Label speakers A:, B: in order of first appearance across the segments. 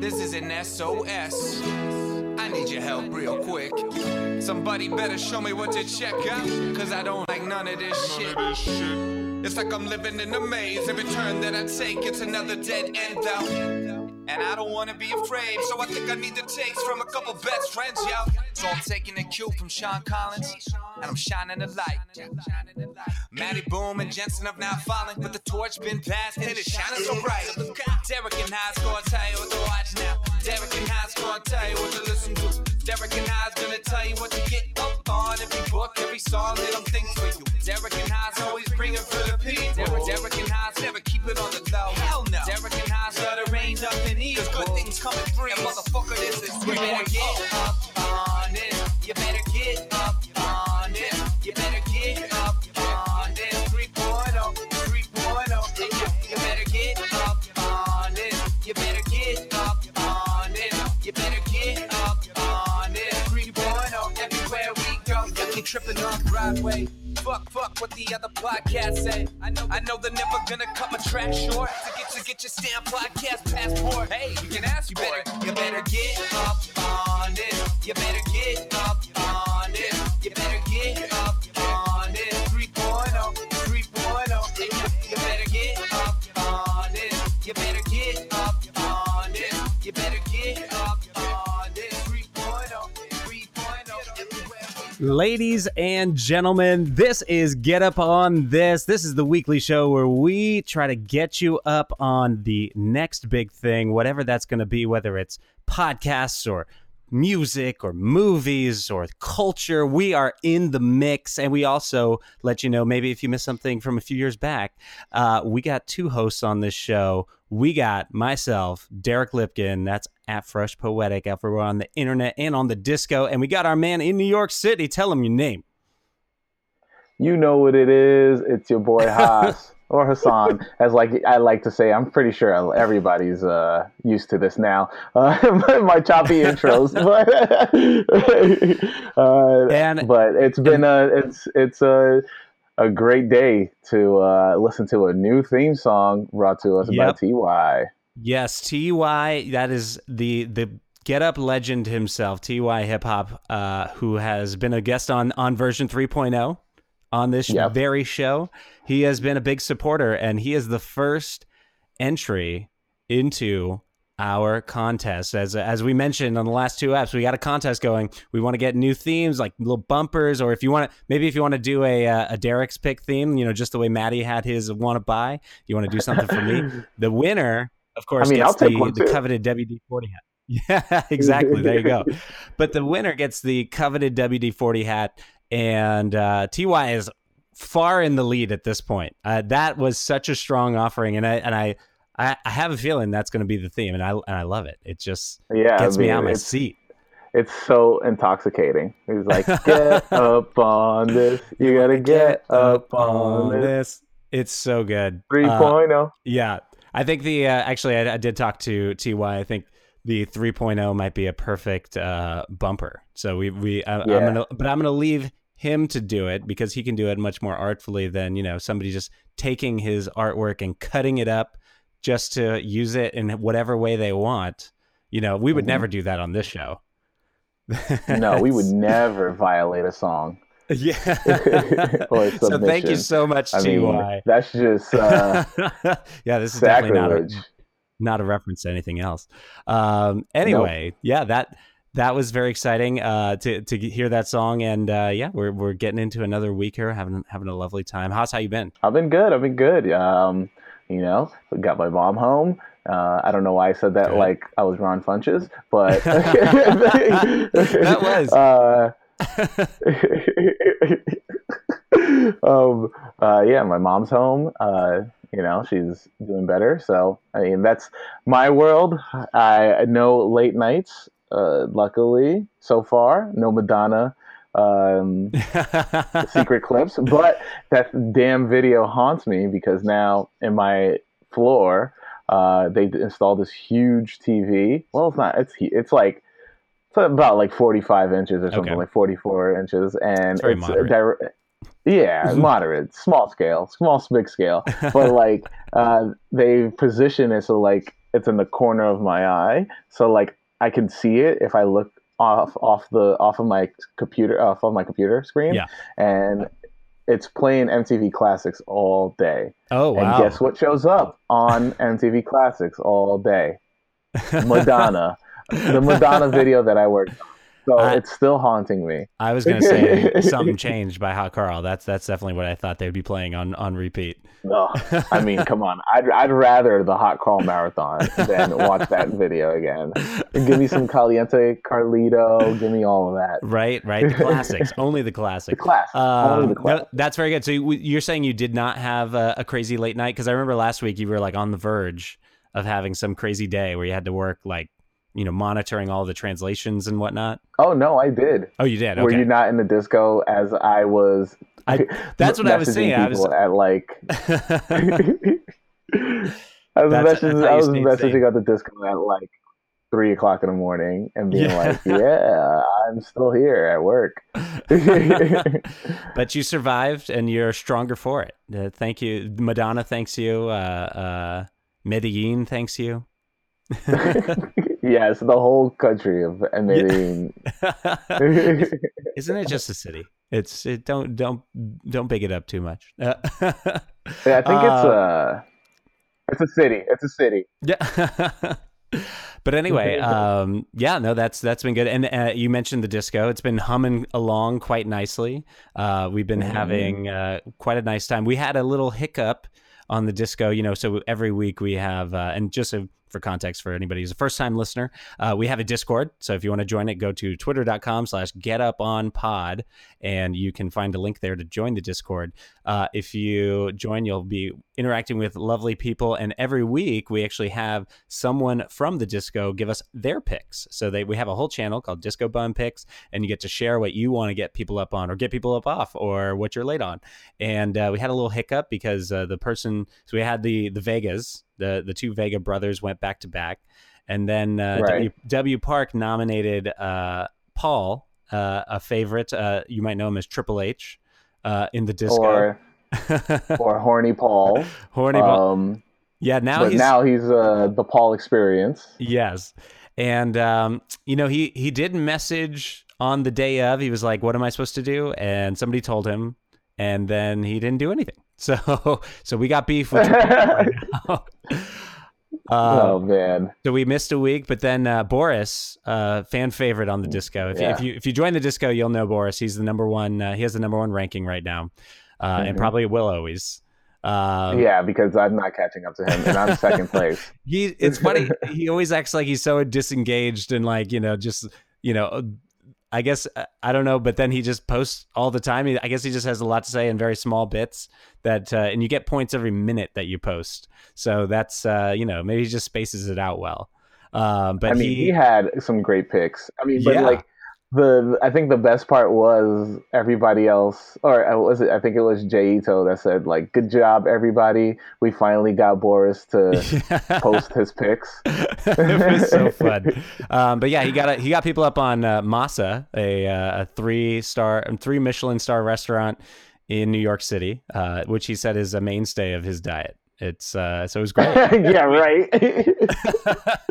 A: This is an SOS. I need your help real quick. Somebody better show me what to check out, cause I don't like none of this shit. It's like I'm living in a maze. Every turn that I take, it's another dead end out. And I don't wanna be afraid, so I think I need the takes from a couple best friends, yo. So I'm taking a cue from Sean Collins, and I'm shining a light. Matty Boom and Jensen have now fallen, but the torch been passed and it's shining so bright. Derek and High Score tell you what to watch now. Derek and High Score tell you what to listen to. Derek and High's gonna tell you what to get up on every book, every song I'm thinking for you. Derek and High's always bringing for the people. Derek, Derek and High's never keep it on the low. Hell no. Derek and High's gotta rain nothing evil. Cause good things coming free. And motherfucker, this is better get up it. You better get up on it. You better get up on it. 3.0, 3.0. You better get up on it. You better get up on it. You better get up on it. 3.0 everywhere we go. Got me tripping on Broadway. Fuck, fuck what the other podcasts say. I know, I know they're never gonna cut my track short. To get to get your stamp podcast passport. Hey, you can ask you for better, it. You better get up on it. You better get up on it. You better get up
B: Ladies and gentlemen, this is Get Up On This. This is the weekly show where we try to get you up on the next big thing, whatever that's going to be, whether it's podcasts or music or movies or culture. We are in the mix. And we also let you know maybe if you missed something from a few years back, uh, we got two hosts on this show. We got myself, Derek Lipkin, that's at Fresh Poetic, everywhere on the internet and on the disco. And we got our man in New York City. Tell him your name.
C: You know what it is. It's your boy Haas or Hassan, as like I like to say. I'm pretty sure everybody's uh, used to this now. Uh, my choppy intros, but uh,
B: And-
C: but it's been a it's it's a a great day to uh, listen to a new theme song brought to us by Ty.
B: Yes, Ty. That is the the Get Up legend himself, Ty Hip Hop, uh, who has been a guest on on version 3.0 on this
C: Yep.
B: very show. He has been a big supporter, and he is the first entry into our contest. As as we mentioned on the last two apps, we got a contest going. We want to get new themes, like little bumpers, or if you want to, maybe if you want to do a uh, a Derek's pick theme, you know, just the way Maddie had his want to buy. You want to do something for me. The winner, of course,
C: I mean,
B: gets the, the coveted WD forty hat. Yeah, exactly. There you go. But the winner gets the coveted WD forty hat, and uh, Ty is far in the lead at this point. Uh, that was such a strong offering, and I and I. I, I have a feeling that's going to be the theme, and I and I love it. It just
C: Yeah,
B: gets
C: I
B: me out of my seat.
C: It's so intoxicating. He's like, get up on this. You gotta get up on this.
B: this. It's so good.
C: 3.0.
B: Uh, yeah, I think the uh, actually I, I did talk to Ty. I think the 3.0 might be a perfect uh, bumper. So we we I,
C: Yeah.
B: I'm gonna but I'm gonna leave him to do it because he can do it much more artfully than you know somebody just taking his artwork and cutting it up just to use it in whatever way they want. You know, we would
C: Mhm.
B: never do that on this show.
C: no, we would never violate a song.
B: Yeah. So thank you so much,
C: I mean,
B: Ty.
C: that's just uh,
B: yeah, this is definitely not a, not a reference to anything else. Um, anyway, yeah, that that was very exciting uh, to to hear that song, and uh, yeah, we're we're getting into another week here, having having a lovely time. How's how you been?
C: I've been good. I've been good. Um, you know, got my mom home. Uh, I don't know why I said that
B: Good.
C: like I was Ron Funches, but
B: That was.
C: Uh, um, uh, yeah, my mom's home. Uh, you know, she's doing better. So, I mean, that's my world. I know late nights. Uh, luckily, so far, no Madonna. Um, secret clips, but that damn video haunts me because now in my floor, uh, they installed this huge TV. Well, it's not. It's it's like it's about like 45 inches or something,
B: Okay.
C: like 44 inches, and
B: It's very
C: it's
B: moderate.
C: dire- yeah, moderate, small scale, small big scale, but like uh, they position it so like it's in the corner of my eye, so like I can see it if I look off off the off of my computer off of my computer screen.
B: Yeah.
C: and it's playing MTV Classics all day.
B: Oh wow!
C: And guess what shows up on MTV Classics all day? Madonna, the Madonna video that I worked on. So
B: I-
C: it's still haunting me.
B: I was gonna say something changed by Hot Carl. That's that's definitely what I thought they would be playing on on repeat.
C: No, I mean, come on. I'd, I'd rather the Hot Carl Marathon than watch that video again. Give me some Caliente Carlito. Give me all of that.
B: Right, right. The classics, only the classics.
C: The
B: classics.
C: class.
B: Um,
C: the class.
B: no, that's very good. So you- you're saying you did not have a, a crazy late night? Because I remember last week you were like on the verge of having some crazy day where you had to work like you know monitoring all the translations and whatnot.
C: Oh, no, I did.
B: Oh, you did.
C: Were you not in the disco as I was?
B: I- that's what I was saying. I was-
C: at like. I was,
B: That's-
C: messaging,
B: that's
C: I was messaging at the disco at like three o'clock in the morning and being
B: Yeah.
C: like, "Yeah, I'm still here at work."
B: but you survived and you're stronger for it. Uh, thank you. Madonna thanks you. Uh, uh, Medellin thanks you.
C: Yes, the whole country of Medellin.
B: Isn't it just a city? It's it don't don't don't big it up too much. Uh,
C: Yeah, I think it's
B: Uh,
C: a it's a city. It's a city.
B: yeah. but anyway, um, yeah, no, that's that's been good. And uh, you mentioned the disco; it's been humming along quite nicely. Uh, we've been
C: Mhm.
B: having uh, quite a nice time. We had a little hiccup on the disco, you know. So every week we have, uh, and just so for context for anybody who's a first time listener, uh, we have a Discord. So if you want to join it, go to twitter.com slash getuponpod and you can find a link there to join the Discord. Uh, if you join, you'll be interacting with lovely people. And every week we actually have someone from the disco give us their picks. So they, we have a whole channel called Disco Bum Picks, and you get to share what you want to get people up on or get people up off or what you're late on. And uh, we had a little hiccup because uh, the person, so we had the, the Vegas, the, the two Vega brothers went back to back. And then uh,
C: Right.
B: w, w Park nominated uh, Paul, uh, a favorite. Uh, you might know him as Triple H uh, in the disco.
C: Or or horny Paul.
B: Horny Paul.
C: Um,
B: yeah, now he's
C: now he's uh, the Paul experience.
B: yes, and um, you know he he did message on the day of. He was like, "What am I supposed to do?" And somebody told him, and then he didn't do anything. So so we got beef with. Right. Uh,
C: oh man.
B: So we missed a week, but then uh, Boris, uh, fan favorite on the disco. If, you, if you if you join the disco, you'll know Boris. He's the number one. Uh, he has the number one ranking right now, uh, and
C: Mhm.
B: probably will always. Um,
C: yeah, because I'm not catching up to him, and I'm second place.
B: he it's funny he always acts like he's so disengaged and like you know just you know i guess uh, i don't know but then he just posts all the time i guess he just has a lot to say in very small bits that uh, and you get points every minute that you post so that's uh you know maybe he just spaces it out well um but
C: I mean, he, had some great picks. I mean, but
B: Yeah.
C: like the I think the best part was everybody else, or uh, was it? I think it was Jay Ito that said like, "Good job, everybody. We finally got Boris to post his picks."
B: it was so fun. Um, but yeah, he got a, he got people up on uh, Masa, a, uh, a three star, three Michelin star restaurant in New York City, uh, which he said is a mainstay of his diet. It's uh, so it was great.
C: yeah, right.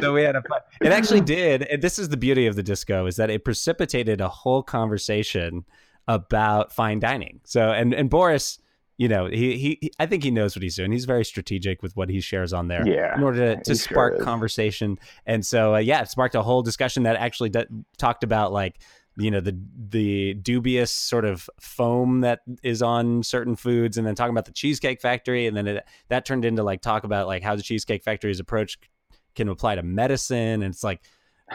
B: so we had a fun. It actually did. And this is the beauty of the disco is that it precipitated a whole conversation about fine dining. So and and Boris. You know, he, he I think he knows what he's doing. He's very strategic with what he shares on there
C: Yeah,
B: in order to, to
C: he sure
B: spark conversation. And so, uh, yeah, it sparked a whole discussion that actually d- talked about like you know the the dubious sort of foam that is on certain foods, and then talking about the Cheesecake Factory, and then it, that turned into like talk about like how the Cheesecake Factory's approach can apply to medicine, and it's like.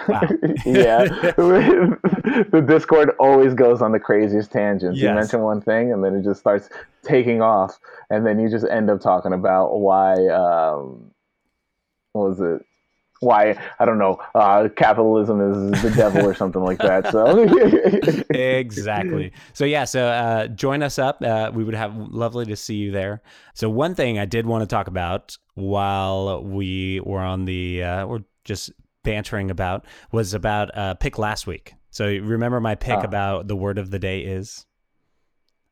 B: Wow.
C: yeah, the Discord always goes on the craziest tangents. You mention one thing, and then it just starts taking off, and then you just end up talking about why. Um, what was it? Why I don't know. Uh, capitalism is the devil or something like that. So
B: exactly. So yeah, so uh, join us up. Uh, we would have lovely to see you there. So one thing I did want to talk about while we were on the uh, we're just bantering about was about uh, pick last week. So remember my pick
C: Ah.
B: about the word of the day is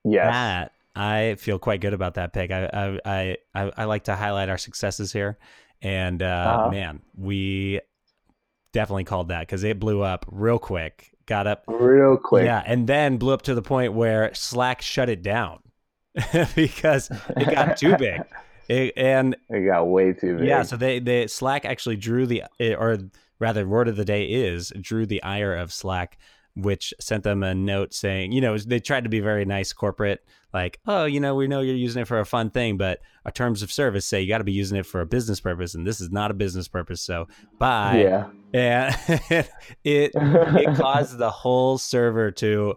C: yes,
B: that. I feel quite good about that pick. I I, I, I like to highlight our successes here. And uh,
C: Uh-huh.
B: man, we definitely called that because it blew up real quick. Got up,
C: Real quick.
B: yeah, and then blew up to the point where Slack shut it down because it got too big. It, and
C: It got way too big.
B: yeah, so they, they Slack actually drew the or rather word of the day is drew the ire of Slack, which sent them a note saying, you know, they tried to be very nice corporate, like, oh, you know, we know you're using it for a fun thing, but our terms of service say you got to be using it for a business purpose, and this is not a business purpose, so bye.
C: yeah.
B: And it it caused the whole server to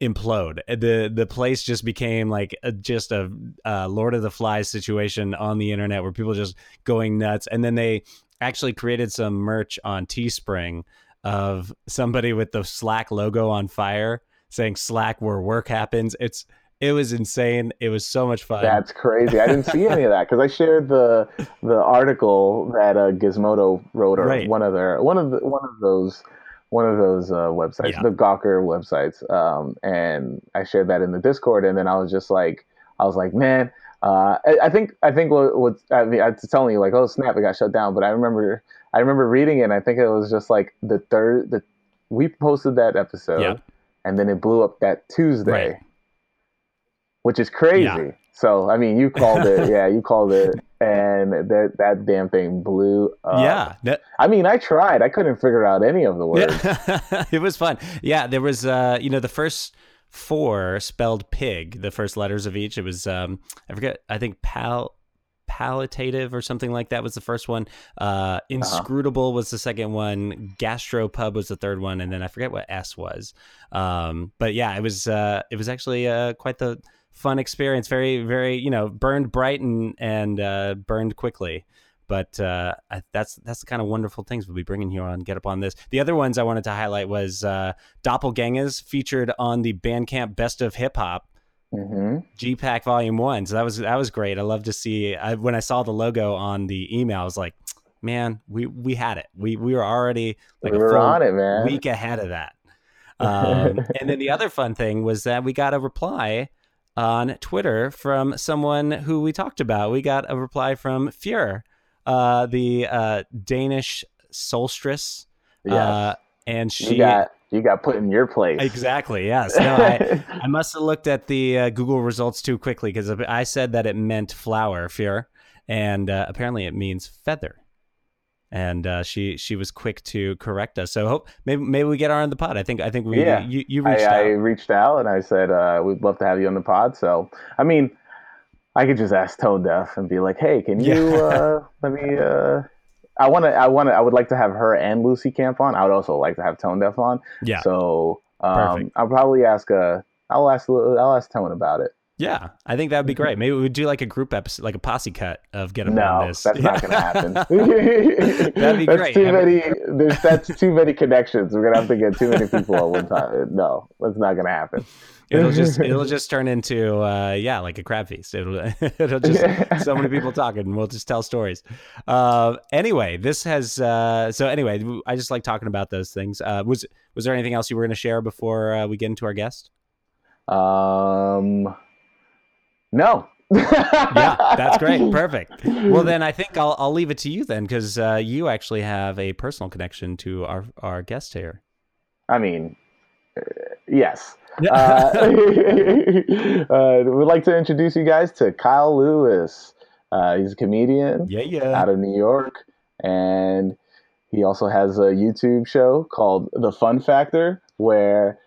B: implode. The the place just became like a, just a uh, Lord of the Flies situation on the internet where people just going nuts. And then they actually created some merch on Teespring of somebody with the Slack logo on fire saying Slack where work happens. It's it was insane. It was so much fun.
C: That's crazy. I didn't see any of that because I shared the the article that uh, Gizmodo wrote, or
B: Right.
C: one of their one of the, one of those one of those uh, websites,
B: Yeah.
C: the Gawker websites, um, and I shared that in the Discord, and then I was just like, I was like, man, uh, I, I think I think what, what I mean, I was telling you like, oh snap, it got shut down, but I remember I remember reading it, and I think it was just like the third the we posted that episode,
B: Yeah.
C: and then it blew up that Tuesday
B: Right.
C: which is crazy.
B: Yeah.
C: So I mean, you called it, yeah, you called it, and that that damn thing blew up.
B: yeah. That-
C: I mean, I tried, I couldn't figure out any of the words.
B: Yeah. it was fun. Yeah, there was uh you know the first four spelled pig, the first letters of each. It was um I forget I think pal palliative or something like that was the first one. Uh inscrutable was the second one, gastropub was the third one and then I forget what S was. Um but yeah, it was uh it was actually uh quite the fun experience. Very very, you know, burned bright and and uh burned quickly but uh, that's that's the kind of wonderful things we'll be bringing here on Get Up on This. The other ones I wanted to highlight was uh, Doppelgangers featured on the Bandcamp Best of Hip Hop
C: hmm
B: G Pack Volume One. So that was that was great. I love to see. I, when I saw the logo on the email, I was like, man, we we had it. We we were already like
C: we
B: a
C: were on it, man.
B: week ahead of that. Um, and then the other fun thing was that we got a reply on Twitter from someone who we talked about. We got a reply from Fjör, uh, the uh, Danish solstice,
C: yes.
B: uh, and she
C: you got you got put in your place.
B: exactly yes. No, I, I must have looked at the uh, Google results too quickly because I said that it meant flower, Fjör, and uh, apparently it means feather. And uh, she she was quick to correct us. So hope maybe maybe we get her on the pod. I think I think we
C: Yeah.
B: you, you reached
C: I
B: out.
C: I reached out and I said uh, we'd love to have you on the pod. So I mean, I could just ask Tone Deaf and be like, hey, can you
B: Yeah.
C: uh, let me? I want to. I want to. I would like to have her and Lucy Camp on. I would also like to have Tone Deaf on.
B: Yeah.
C: So um, I'll probably ask. Uh, I'll ask. I'll ask Tone about it.
B: Yeah, I think that would be great. Maybe we would do like a group episode, like a posse cut of Get Up
C: No,
B: on This.
C: that's not going to happen.
B: That'd be
C: that's
B: great.
C: Too many. There's that's too many connections. We're gonna have to get too many people at one time. No, that's not going to happen.
B: it'll just it'll just turn into uh, yeah, like a crab feast. It'll it'll just so many people talking, and we'll just tell stories. Uh, anyway, this has uh, so anyway, I just like talking about those things. Uh, was was there anything else you were going to share before uh, we get into our guest?
C: Um, no.
B: yeah, that's great. Perfect. Well, then I think I'll I'll leave it to you then, because uh, you actually have a personal connection to our our guest here.
C: I mean, uh, yes. Uh, uh, we'd like to introduce you guys to Kyle Lewis. Uh, he's a comedian
B: yeah, yeah.
C: out of New York, and he also has a YouTube show called The Fun Factor, where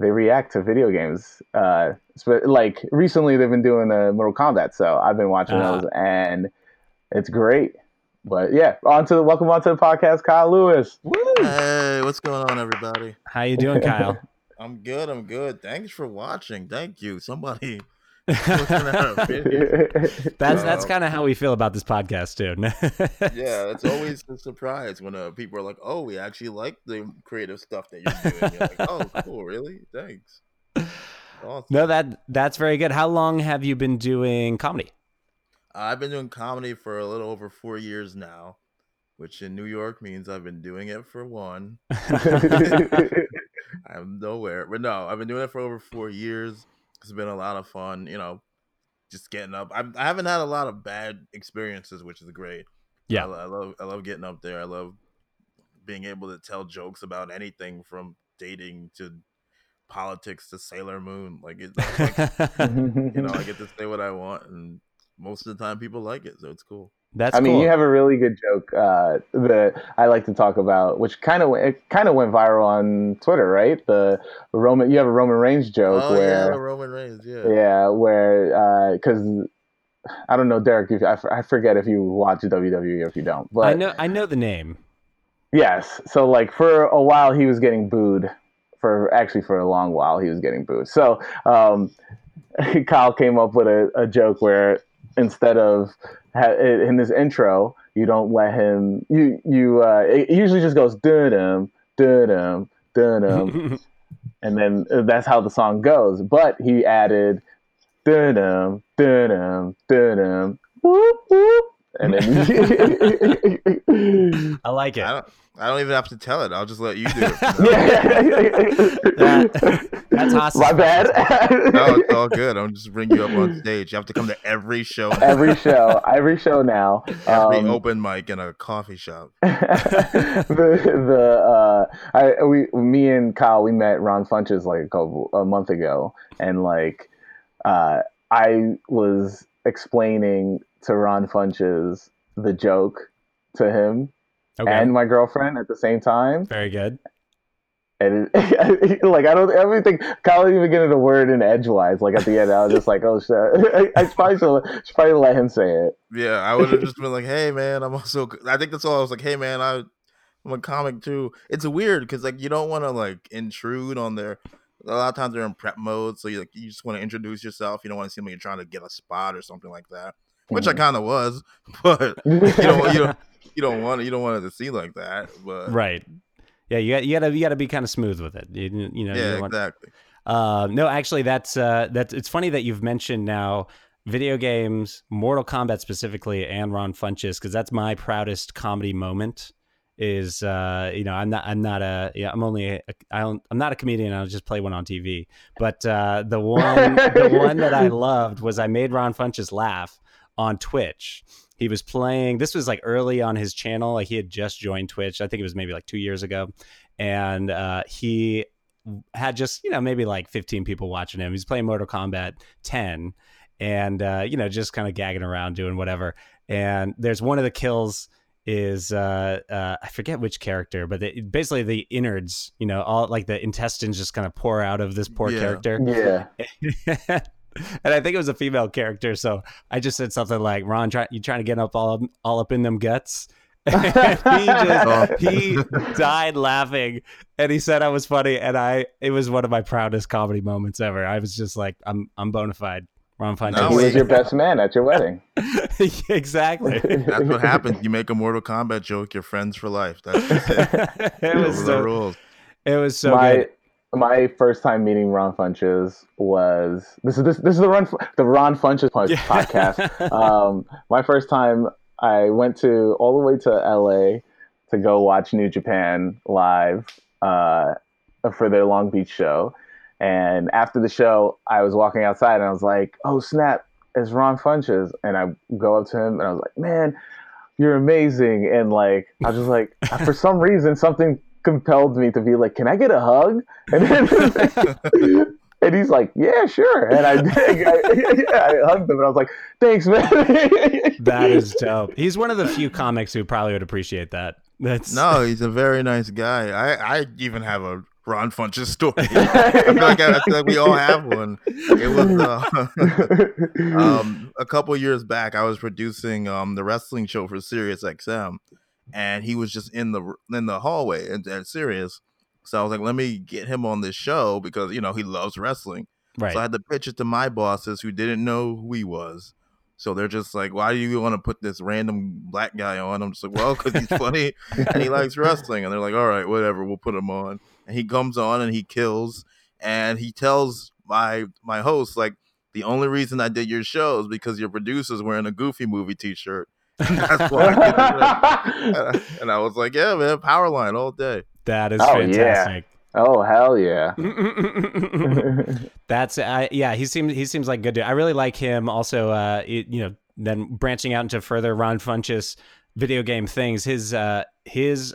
C: they react to video games. Uh, sp- like recently, they've been doing the Mortal Kombat, so I've been watching
B: Ah.
C: those, and it's great. But yeah, on to the welcome onto the podcast, Kyle Lewis.
D: Hey, what's going on, everybody?
B: How you doing, Kyle?
D: I'm good. I'm good. Thanks for watching. Thank you. Somebody looking at a video.
B: That's that's kind of how we feel about this podcast too.
D: Yeah, it's always a surprise when uh, people are like, "Oh, we actually like the creative stuff that you're doing." You're like, "Oh, cool. Really? Thanks." Awesome.
B: no, that that's very good. How long have you been doing comedy?
D: I've been doing comedy for a little over four years now, which in New York means I've been doing it for one. I'm nowhere, but no, I've been doing it for over four years. It's been a lot of fun, you know, just getting up. I'm, I haven't had a lot of bad experiences, which is great.
B: Yeah.
D: I, I love I love getting up there. I love being able to tell jokes about anything from dating to politics to Sailor Moon. Like it, like, you know, I get to say what I want, and most of the time people like it, so it's cool.
B: That's
C: I mean,
B: cool.
C: you have a really good joke uh, that I like to talk about, which kind of it kind of went viral on Twitter, right? The Roman, you have a Roman Reigns joke
D: oh yeah,
C: where,
D: Roman Reigns, yeah.
C: yeah, where because I don't know, Derek, if, I, f- I forget if you watch WWE or if you don't, but
B: I know I know the name.
C: Yes. So like for a while he was getting booed. For actually for a long while he was getting booed. So um, Kyle came up with a, a joke where instead of ha- in his intro you don't let him you you uh, it usually just goes dum dum dum and then that's how the song goes. But he added dum dum dum dum whoop whoop and then
B: I like it.
D: I don't. I don't even have to tell it. I'll just let you do it.
B: That- that's awesome.
C: My bad.
D: no, it's all good. I'm just bring you up on stage. You have to come to every show,
C: every show, every show now.
D: every
C: Um,
D: open mic in a coffee shop.
C: the the uh, I we me and Kyle we met Ron Funches like a couple a month ago, and like uh, I was explaining to Ron Funches the joke to him
B: Okay.
C: and my girlfriend at the same time,
B: Very good.
C: and it, like I don't everything. Kyle didn't even get it a word in edgewise. Like at the end, I was just like, oh shit. I, I probably should, should probably let him say it.
D: Yeah, I would have just been like, "Hey, man, I'm also." I think that's all. I was like, "Hey, man, I, I'm a comic too." It's weird because like you don't want to like intrude on their. A lot of times they're in prep mode, so you like you just want to introduce yourself. You don't want to seem like you're trying to get a spot or something like that, which I mm-hmm. kind of was, but you don't you don't you don't want you don't want it to see like that. But
B: Right. Yeah, you got you gotta you gotta be kind of smooth with it. You, you know.
D: yeah,
B: don't want-
D: exactly.
B: Uh, no, actually, that's uh, that's it's funny that you've mentioned now video games, Mortal Kombat specifically, and Ron Funches because that's my proudest comedy moment. Is uh, you know I'm not I'm not a yeah I'm only a, I don't I'm not a comedian. I'll just play one on TV. But uh, the one the one that I loved was I made Ron Funches laugh on Twitch. He was playing. This was like early on his channel. Like he had just joined Twitch. I think it was maybe like two years ago, and uh, he had just you know maybe like 15 people watching him. He's playing Mortal Kombat 10, and uh, you know just kind of gagging around doing whatever. And there's one of the kills is uh, uh, I forget which character, but they, basically the innards, you know, all like the intestines just kind of pour out of this poor
D: Yeah.
B: character.
C: Yeah.
B: and I think it was a female character, so I just said something like, "Ron, try, you trying to get up all all up in them guts?" He just oh. he died laughing, and he said I was funny, and I it was one of my proudest comedy moments ever. I was just like, "I'm I'm bona fide." Ron
D: No,
C: he was your best man at your wedding.
B: exactly.
D: That's what happens. You make a Mortal Kombat joke, you're friends for life. That's it.
B: it was
D: are the
B: so
D: rules.
B: it was so
C: my
B: good.
C: My first time meeting Ron Funches was this is this this is the Ron the Ron Funches
B: Yeah.
C: podcast. Um, my first time I went to all the way to LA to go watch New Japan live uh, for their Long Beach show. And after the show, I was walking outside and I was like, "Oh snap, it's Ron Funches!" And I go up to him and I was like, "Man, you're amazing!" And like, I was just like, for some reason, something compelled me to be like, "Can I get a hug?" And then, and he's like, "Yeah, sure." And I did. I, yeah, I hugged him and I was like, "Thanks, man."
B: That is dope. He's one of the few comics who probably would appreciate that. That's
D: No, he's a very nice guy. I, I even have a Ron Funches story. I feel like I, I feel like we all have one. It was uh, um, a couple years back. I was producing um, the wrestling show for Sirius XM, and he was just in the in the hallway and, at Sirius. So I was like, let me get him on this show because you know he loves wrestling.
B: right.
D: So I had to pitch it to my bosses who didn't know who he was. So they're just like, why do you want to put this random black guy on? I'm just like, well, because he's funny and he likes wrestling. And they're like, all right, whatever, we'll put him on. And he comes on and he kills. And he tells my my host, like, the only reason I did your show is because your producer's wearing a Goofy movie T-shirt. And that's why. I and I was like, yeah, man, Powerline all day.
B: that is
C: Oh, yeah.
B: fantastic.
C: oh hell yeah!
B: That's uh, yeah. He seems he seems like good. Dude. I really like him. Also, uh, it, you know, then branching out into further Ron Funches video game things. His uh, his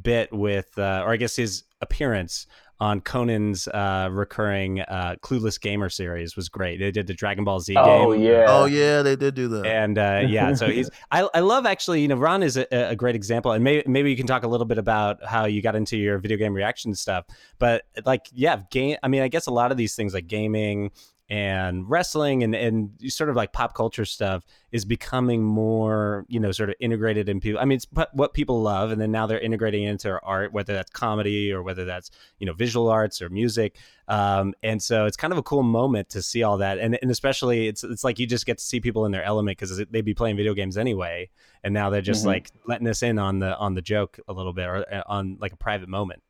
B: bit with, uh, or I guess his appearance on Conan's uh, recurring uh, Clueless Gamer series was great. They did the Dragon Ball Z
C: Oh
B: game.
C: yeah.
D: Oh yeah, they did do that.
B: And uh, yeah, so he's. I, I love actually. You know, Ron is a, a great example, and maybe maybe you can talk a little bit about how you got into your video game reaction stuff. But like, yeah, game. I mean, I guess a lot of these things like gaming and wrestling and and sort of like pop culture stuff is becoming more you know sort of integrated in people. I mean, it's what people love, and then now they're integrating into art, whether that's comedy or whether that's you know visual arts or music. Um, and so it's kind of a cool moment to see all that, and and especially it's it's like you just get to see people in their element because they'd be playing video games anyway, and now they're just
C: Mhm.
B: like letting us in on the on the joke a little bit or uh, on like a private moment.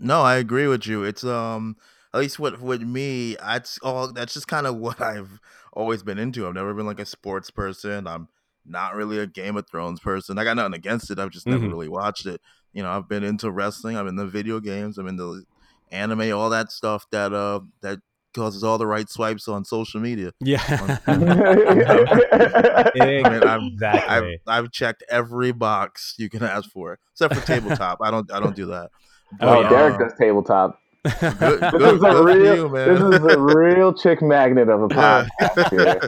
D: No, I agree with you. It's um at least with with me, that's all that's just kind of what I've always been into. I've never been like a sports person. I'm not really a Game of Thrones person. I got nothing against it. I've just never
B: Mhm.
D: really watched it. You know, I've been into wrestling, I'm in the video games, I'm into anime, all that stuff that uh that causes all the right swipes on social media.
B: Yeah,
D: I mean, I've, I've
B: exactly.
D: I've checked every box you can ask for, except for tabletop. I don't I don't do that.
C: Oh. Derek
D: um,
C: does tabletop.
D: Good,
C: This
D: good,
C: is
D: good
C: a real.
D: you, man.
C: this is a real chick magnet of a
D: Yeah.
C: podcast. here.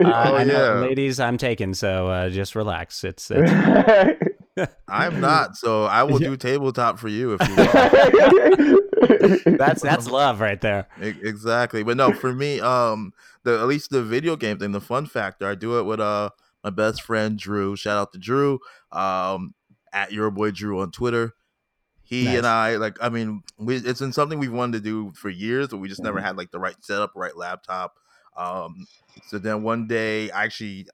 B: Uh,
D: Oh,
B: I know,
D: yeah.
B: ladies, I'm taken, so uh, just relax. It's, it's
D: I'm not, so I will do tabletop for you if you want.
B: that's that's love right there.
D: Exactly, but no, for me, um, the at least the video game thing, the fun factor, I do it with uh my best friend Drew. Shout out to Drew, um, at your boy Drew on Twitter. He
B: Nice.
D: and I like, I mean, we, it's been something we've wanted to do for years, but we just never had like the right setup, right laptop. Um, so then one day, I actually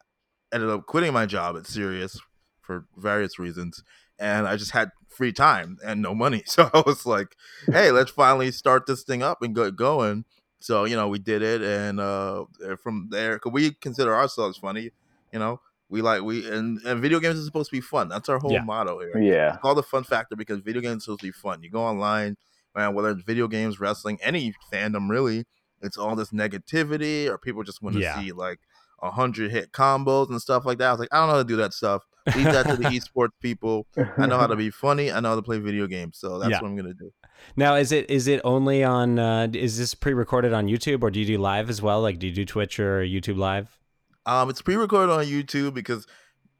D: ended up quitting my job at Sirius for various reasons, and I just had free time and no money. So I was like, "Hey, let's finally start this thing up and get going." So you know, we did it, and uh, from there, cause we consider ourselves funny. You know, we like we and, and video games is supposed to be fun. That's our whole
B: Yeah.
D: motto here.
C: yeah.
D: It's called the fun factor because video games are supposed to be fun. You go online, man, whether it's video games, wrestling, any fandom really, it's all this negativity or people just want to
B: Yeah.
D: see like a hundred hit combos and stuff like that. I was like, I don't know how to do that stuff. Leave that to the esports people. I know how to be funny. I know how to play video games. So that's
B: Yeah.
D: what I'm gonna do.
B: Now, is it is it only on? Uh, is this pre-recorded on YouTube, or do you do live as well? Like, do you do Twitch or YouTube live?
D: Um, it's pre-recorded on YouTube because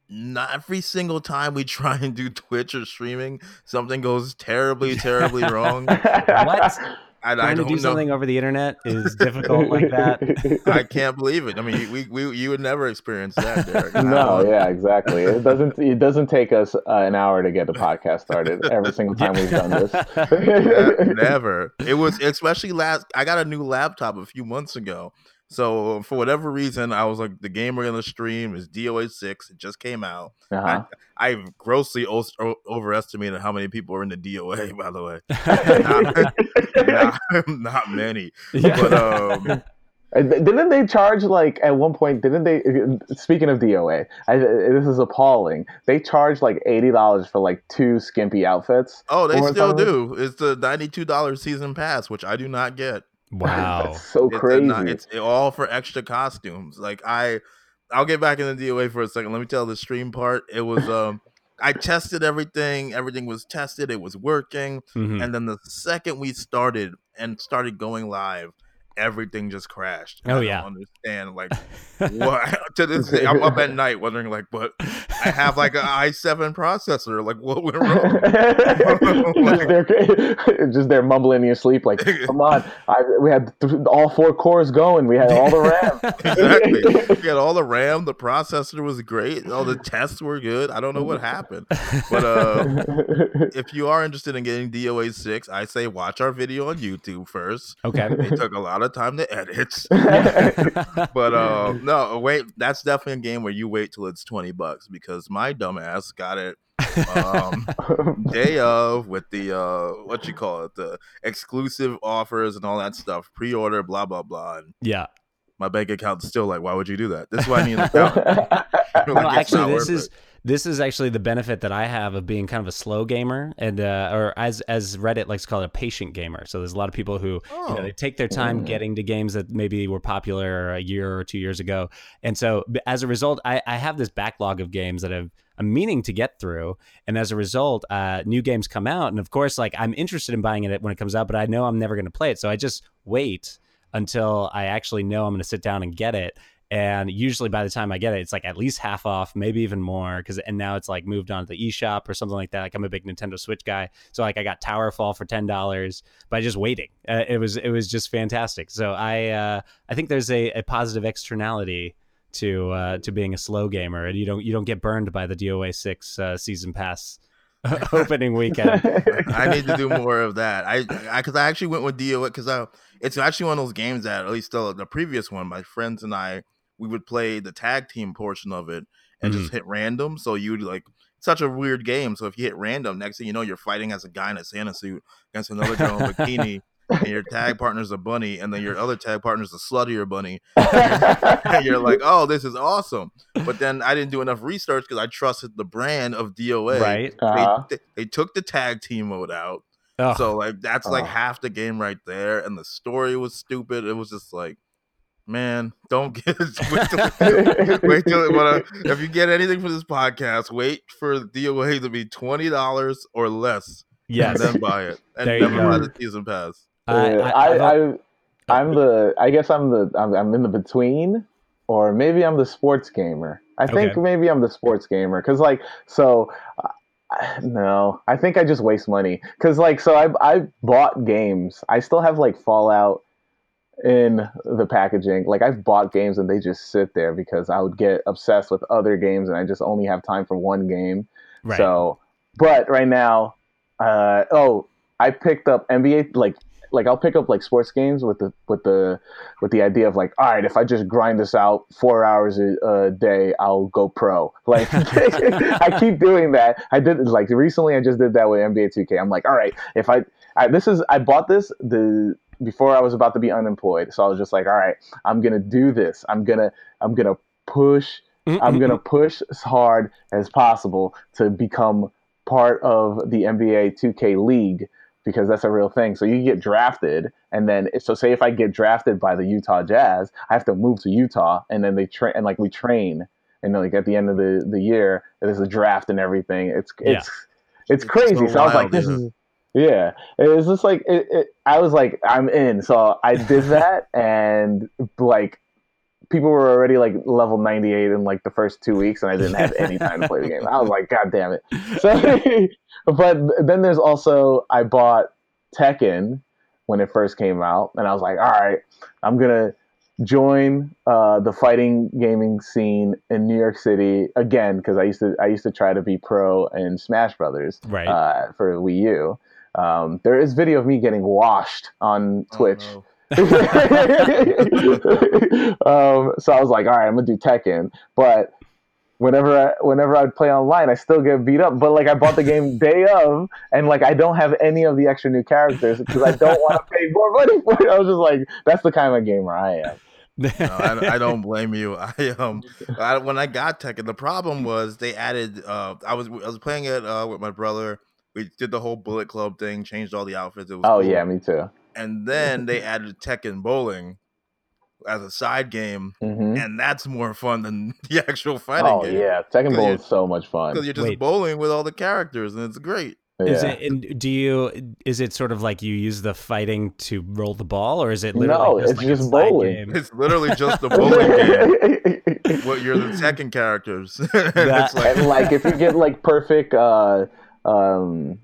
D: not every single time we try and do Twitch or streaming, something goes terribly, terribly wrong.
B: What?
D: I, I
B: Trying to
D: don't
B: do
D: know.
B: something over the internet is difficult like that.
D: I can't believe it. I mean, we, we you would never experience that, Derek.
C: No, yeah, exactly. It doesn't. It doesn't take us uh, an hour to get the podcast started every single time we've done this.
D: Ne- never. It was especially last. I got a new laptop a few months ago, so for whatever reason, I was like, the game we're gonna stream is DOA six. It just came out.
C: Uh-huh.
D: I grossly o- overestimated how many people are in the DOA. By the way, not, not many.
B: Yeah.
D: But um,
C: Uh, Didn't they charge like at one point? Didn't they? Speaking of DOA, I, this is appalling. They charge like eighty dollars for like two skimpy outfits.
D: oh, they still do. It's the ninety two dollars season pass, which I do not get.
B: Wow.
C: That's so
D: It's,
C: crazy.
D: not- it's all for extra costumes. Like I, I'll get back in the DOA for a second. Let me tell the stream part. It was um, I tested everything. Everything was tested. It was working.
B: Mhm.
D: And then the second we started and started going live, everything just crashed.
B: Oh,
D: I
B: yeah.
D: don't understand like what to this day. I'm up at night wondering like, what? I have like an i7 processor. Like what went wrong?
C: just, they're, just they're mumbling in your sleep, like, "Come on, I, we had th- all four cores going. We had all the RAM."
D: exactly. We had all the RAM. The processor was great. All the tests were good. I don't know what happened, but uh, if you are interested in getting DOA six, I say watch our video on YouTube first.
B: Okay.
D: It took a lot of time to edit, but uh, no, wait. That's definitely a game where you wait till it's twenty bucks because my dumbass got it um, day of with the uh, what you call it, the exclusive offers and all that stuff, pre-order, blah blah blah. And
B: yeah.
D: my bank account's still like, why would you do that? This is why I need an accountant. Like,
B: Well, actually, this is
D: it.
B: This is actually the benefit that I have of being kind of a slow gamer, and uh, or as as Reddit likes to call it, a patient gamer. So there's a lot of people who you know,
D: Oh.
B: they take their time
C: Mm.
B: getting to games that maybe were popular a year or two years ago, and so as a result, I, I have this backlog of games that I've I'm meaning to get through, and as a result, uh, new games come out, and of course, like I'm interested in buying it when it comes out, but I know I'm never going to play it, so I just wait until I actually know I'm going to sit down and get it. And usually by the time I get it, it's like at least half off, maybe even more. Because and now it's like moved on to the eShop or something like that. Like I'm a big Nintendo Switch guy, so like I got Towerfall for ten dollars by just waiting. Uh, it was it was just fantastic. So I uh, I think there's a, a positive externality to uh, to being a slow gamer, and you don't you don't get burned by the DOA six uh, season pass opening weekend.
D: I need to do more of that. I because I, actually went with DOA because I it's actually one of those games that at least the, the previous one, my friends and I we would play the tag team portion of it and just hit random. So you'd like such a weird game. So if you hit random, next thing you know, you're fighting as a guy in a Santa suit against another girl in a bikini. And your tag partner's a bunny, and then your other tag partner's a sluttier bunny. and you're like, "Oh, this is awesome!" But then I didn't do enough research because I trusted the brand of DOA.
B: right?
C: Uh-huh.
D: They, they took the tag team mode out,
B: Oh,
D: so like that's like half the game right there, and the story was stupid. It was just like, man, don't get wait till, wait till when I- if you get anything from this podcast, wait for the DOA to be twenty dollars or less,
B: yes.
D: and then buy it, and
B: There
D: never buy the season pass.
B: I, I, I've-
C: I, I, I'm the. I guess I'm the. I'm, I'm in the between, or maybe I'm the sports gamer. I think
B: Okay.
C: maybe I'm the sports gamer because, like, so. Uh, no, I think I just waste money because, like, so I I bought games. I still have like Fallout in the packaging. Like, I've bought games and they just sit there because I would get obsessed with other games and I just only have time for one game.
B: right.
C: So, but right now, uh, oh, I picked up NBA like like I'll pick up like sports games with the with the with the idea of like, all right, if I just grind this out four hours a, a day, I'll go pro. Like I keep doing that. I did like recently. I just did that with NBA 2K. I'm like, all right, if I, I this is I bought this the before I was about to be unemployed, so I was just like, all right, I'm gonna do this. I'm gonna I'm gonna push mm-hmm. I'm gonna push as hard as possible to become part of the NBA 2K league because that's a real thing. So you get drafted, and then so say if I get drafted by the Utah Jazz, I have to move to Utah, and then they train and like we train, and then, like at the end of the the year, there's a draft and everything. It's
B: Yeah.
C: it's it's
D: It's
C: crazy.
D: so
C: So, I was like, this is. Yeah, it was just like it, it, I was like, I'm in. So I did that, and like people were already like level 98 in like the first two weeks and i didn't have any time to play the game i was like god damn it so but then there's also i bought tekken when it first came out and i was like all right i'm gonna join uh, the fighting gaming scene in new york city again because i used to i used to try to be pro in smash brothers
B: Right.
C: uh, for wii u um, there is video of me getting washed on
D: Oh,
C: twitch
D: no.
C: um, so I was like, all right, I'm gonna do Tekken. But whenever I, whenever I'd play online, I still get beat up. But like I bought the game day of, and like I don't have any of the extra new characters because I don't want to pay more money for it. I was just like, that's the kind of gamer I am.
D: No, I, I don't blame you. I um, I, when I got Tekken, the problem was they added. Uh, I was I was playing it uh with my brother. We did the whole Bullet Club thing, changed all the outfits. It was
C: Oh
D: cool.
C: yeah, me too.
D: and then they added Tekken Bowling as a side game,
C: hmm
D: and that's more fun than the actual fighting
C: Oh
D: game.
C: yeah, Tekken Bowl
D: you-
C: is so much fun.
D: because you're just
B: Wait.
D: bowling with all the characters, and it's great.
B: Is
C: Yeah.
B: it? And do you? Is it sort of like you use the fighting to roll the ball, or is it literally
C: No,
B: just
C: it's
B: like
C: just
B: side
C: bowling.
B: game?
D: It's literally just a bowling game. Well, you're the second characters. And
B: That-
D: it's like,
C: and like if you get like perfect uh um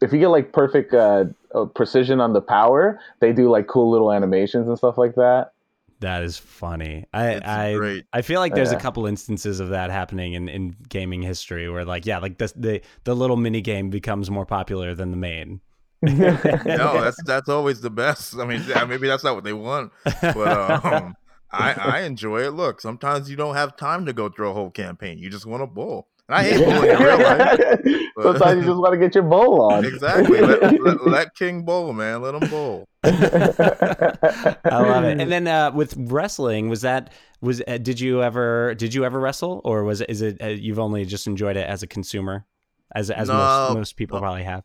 C: if you get like perfect uh, uh precision on the power they do like cool little animations and stuff like that
B: That is funny. I I. I feel like there's a couple instances of that happening in, in gaming history where like yeah, like the the the little mini game becomes more popular than the main.
D: no, that's that's always the best. I mean, maybe that's not what they want, but um, I I enjoy it. Look, sometimes you don't have time to go through a whole campaign. You just want a bowl, And I hate bullying in real life. but-
C: Sometimes you just want to get your bowl on.
D: Exactly. Let, let, let King bowl, man. Let him bowl.
B: I love it. And then uh, with wrestling, was that was uh, did you ever did you ever wrestle or was it is it uh, you've only just enjoyed it as a consumer, as as
D: No.
B: most most people probably have?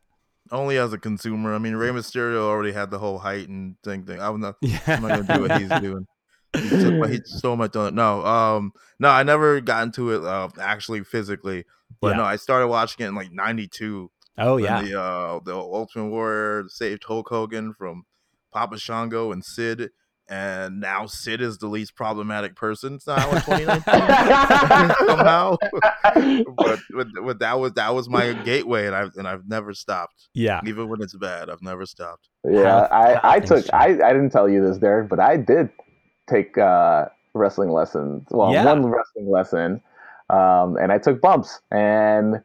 D: Only as a consumer. I mean, Rey Mysterio already had the whole height and thing thing. I'm not.
B: Yeah,
D: I'm not gonna do what he's doing. He took my, he stole my donut. No, um, no, I never got into it uh, actually physically, but
B: Yeah.
D: no, I started watching it in like '92.
B: Oh yeah,
D: the uh, the Ultimate Warrior saved Hulk Hogan from Papa Shango and Sid, and now Sid is the least problematic person now in 2019 somehow. but, but but that was that was my gateway, and I've and I've never stopped,
B: yeah.
D: even when it's bad. I've never stopped.
C: Yeah,
B: How- how
C: I, I
B: things
C: took I, I didn't tell you this, Derek, but I did take uh, wrestling lessons. Well,
B: Yeah.
C: one wrestling lesson, um, and I took bumps. And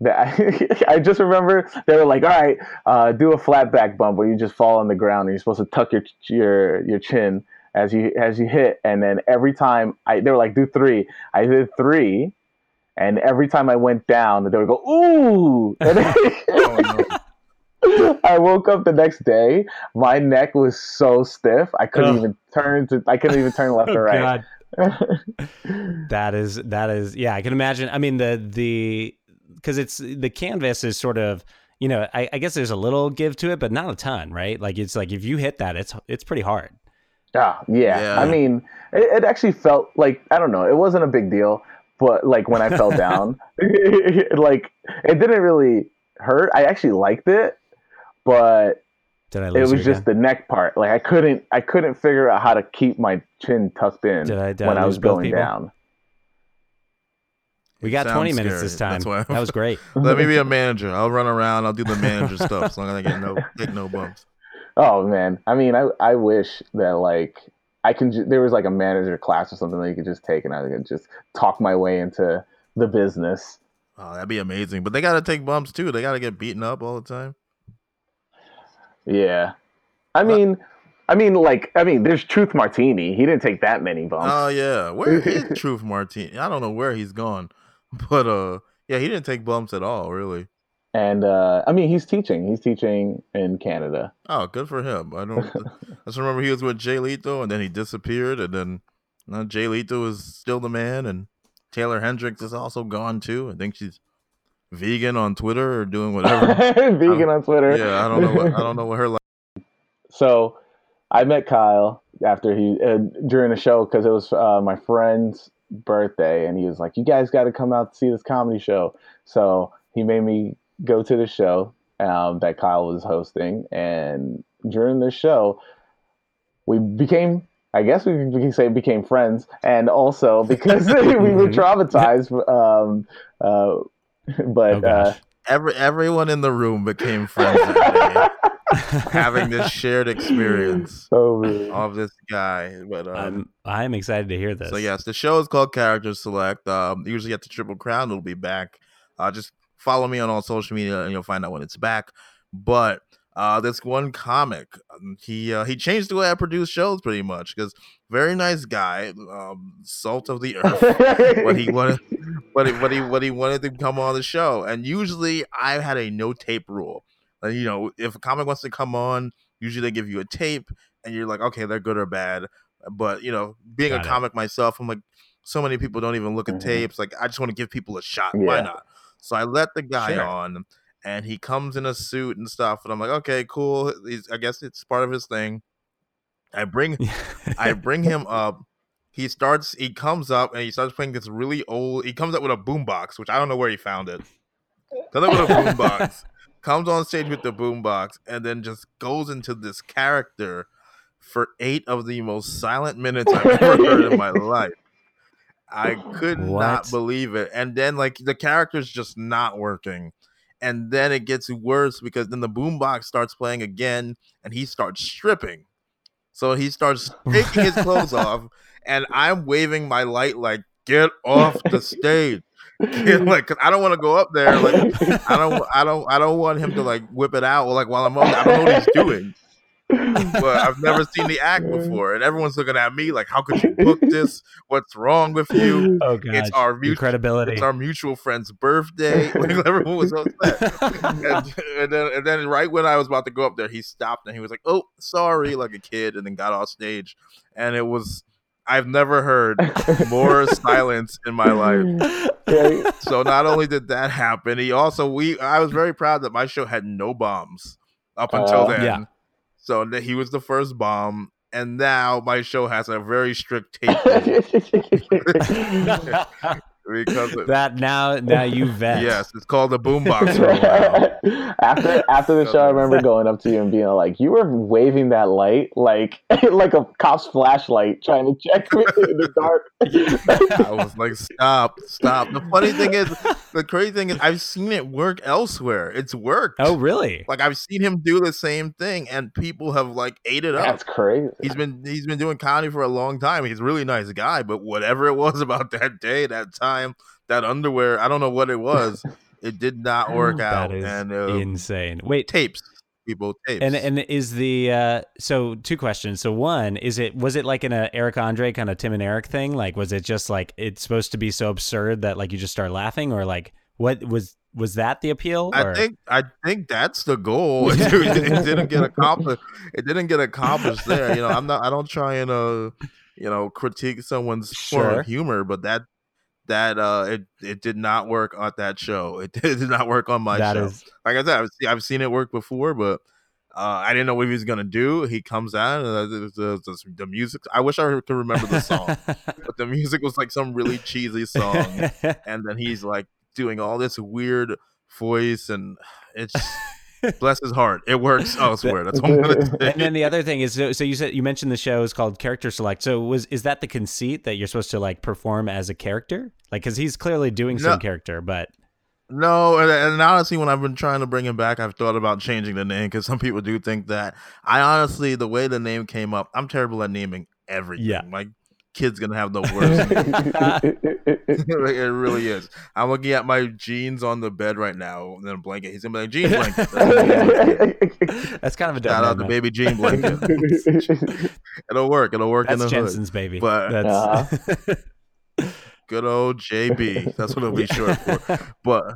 C: the, I just remember they were like, "All right, uh, do a flat back bump where you just fall on the ground and you're supposed to tuck your your your chin as you as you hit." And then every time I they were like, "Do three. I did three. And every time I went down, they would go, "Ooh!" And then-
D: Oh, no.
C: I woke up the next day. My neck was so stiff. I couldn't
B: Ugh.
C: even turn to. I couldn't even turn left
B: Oh,
C: or right.
B: God. That is that is yeah. I can imagine. I mean the the because it's the canvas is sort of you know I, I guess there's a little give to it, but not a ton, right? Like it's like if you hit that, it's it's pretty hard.
C: Ah, yeah.
D: Yeah.
C: I mean, it, it actually felt like I don't know. It wasn't a big deal, but like when I fell down, like it didn't really hurt. I actually liked it, but
B: Did I
C: it was just
B: again?
C: the neck part. Like I couldn't. I couldn't figure out how to keep my chin tucked in
B: Did I- did
C: when I,
B: lose
C: was going
B: people?
C: down.
B: We got
D: Sounds
B: 20 minutes
D: scary.
B: this time.
D: That's why-
B: That was great.
D: Let me be a manager. I'll run around. I'll do the manager stuff as long as I get no take no bumps.
C: Oh man, I mean, I I wish that like I can. Ju- there was like a manager class or something that you could just take, and I could just talk my way into the business.
D: Oh, that'd be amazing. But they gotta take bumps too. They gotta get beaten up all the time.
C: Yeah, I mean, I mean, like, I mean, there's Truth Martini. He didn't take that many bumps.
D: Oh yeah, where is Truth Martini? I don't know where he's gone, but uh, yeah, he didn't take bumps at all, really.
C: and uh, I mean, he's teaching. He's teaching in Canada.
D: Oh, good for him. I don't. I just remember he was with Jay Lethal, and then he disappeared, and then uh, Jay Lethal is still the man, and Taeler Hendrix is also gone too. I think she's vegan on Twitter or doing whatever.
C: Vegan on Twitter.
D: yeah, I don't know. What, I don't know what her life.
C: So I met Kyle after he uh, during the show because it was uh, my friend's birthday, and he was like, "You guys got to come out to see this comedy show." So he made me go to the show um, that Kyle was hosting, and during the show, we became. I guess we, we can say became friends, and also because we were traumatized. Um, uh, but
B: Oh,
C: uh,
D: Every everyone in the room became friends that day, having this shared experience
C: so
D: of this guy. But um,
B: I'm I'm excited to hear this.
D: So yes, the show is called Character Select. Um, usually at the Triple Crown, it'll be back. Uh, just follow me on all social media, and you'll find out when it's back. But uh, this one comic, um, he uh, he changed the way I produce shows pretty much because very nice guy, um, salt of the earth. but he wanted, but he, but he, what he wanted to come on the show, and usually I had a no tape rule. Like, you know, if a comic wants to come on, usually they give you a tape, and you're like, okay, they're good or bad. But you know, being
B: Got
D: a
B: it.
D: comic myself, I'm like, so many people don't even look at
C: Mhm.
D: tapes. Like, I just want to give people a shot. Why not? So I let the guy
B: Sure.
D: on, and he comes in a suit and stuff, and I'm like, okay, cool. He's, I guess it's part of his thing. I bring I bring him up. He starts. He comes up and he starts playing this really old. He comes up with a boombox, which I don't know where he found it. Comes up with a boombox. comes on stage with the boombox, and then just goes into this character for eight of the most silent minutes I've ever heard in my life. I could not believe it. And then like the character's just not working. And then it gets worse because then the boombox starts playing again and he starts stripping. So he starts taking his clothes off, and I'm waving my light like, "Get off the stage!" Like, 'cause I don't want to go up there. Like, I don't, I don't, I don't want him to like whip it out. Like while I'm up, there. I don't know what he's doing. but I've never seen the act before, and everyone's looking at me like, "How could you book this? What's wrong with you?"
B: Oh god,
D: It's our mutual,
B: credibility.
D: it's our mutual friend's birthday. Like, everyone was upset, and, and then and then right when I was about to go up there, he stopped and he was like, "Oh, sorry," like a kid, and then got off stage, and it was. I've never heard more silence in my life.
C: Yeah,
D: So not only did that happen, he also we I was very proud that my show had no bombs up until
C: Oh.
D: then.
B: Yeah.
D: So that he was the first bomb, and now my show has a very strict tape rule because of,
B: that now now you vet.
D: yes, it's called the boombox rule. now.
C: after after the show, I remember going up to you and being like, "You were waving that light like like a cop's flashlight, trying to check me in the dark."
D: I was like, stop, stop. The funny thing is, the crazy thing is, I've seen it work elsewhere. It's worked.
B: Oh really?
D: Like I've seen him do the same thing, and people have like ate it up.
C: That's crazy.
D: he's been he's been doing comedy for a long time. He's a really nice guy, but whatever it was about that day, that time, that underwear, I don't know what it was. It did not work out. And uh,
B: insane. Wait,
D: tapes, people tapes.
B: and and is the uh so two questions. So one, is it was it like in a Eric Andre kind of Tim and Eric thing? Like was it just like it's supposed to be so absurd that like you just start laughing or like what was was that the appeal?
D: I think I think that's the goal. it, it didn't get accomplished. It didn't get accomplished there. You know, I'm not. I don't try and uh, you know, critique someone's form
B: Sure.
D: of humor, but that that uh, it it did not work on that show. It did not work on my
B: that
D: show.
B: is
D: like I said, I've seen, I've seen it work before, but uh, I didn't know what he was gonna do. He comes out and uh, the, the, the, the music. I wish I could remember the song, but the music was like some really cheesy song, and then he's like doing all this weird voice, and it's bless his heart. It works elsewhere. That's what I'm gonna say.
B: and then the other thing is so, so you said you mentioned the show is called character select so was is that the conceit that you're supposed to like perform as a character like because he's clearly doing
D: No.
B: some character but
D: No, and, and honestly, when I've been trying to bring him back, I've thought about changing the name because some people do think that. I honestly, the way the name came up, I'm terrible at naming everything.
B: Yeah.
D: My kid's gonna have the worst. it really is. I'm looking at my jeans on the bed right now, and then a blanket. He's gonna be like jean blanket.
B: that's kind of a dope
D: Shout out the baby jean blanket. It'll work. It'll work in
B: that's
D: the hood.
B: jensen's baby
D: But-
B: that's
D: Good old JB. That's what it'll be short for. But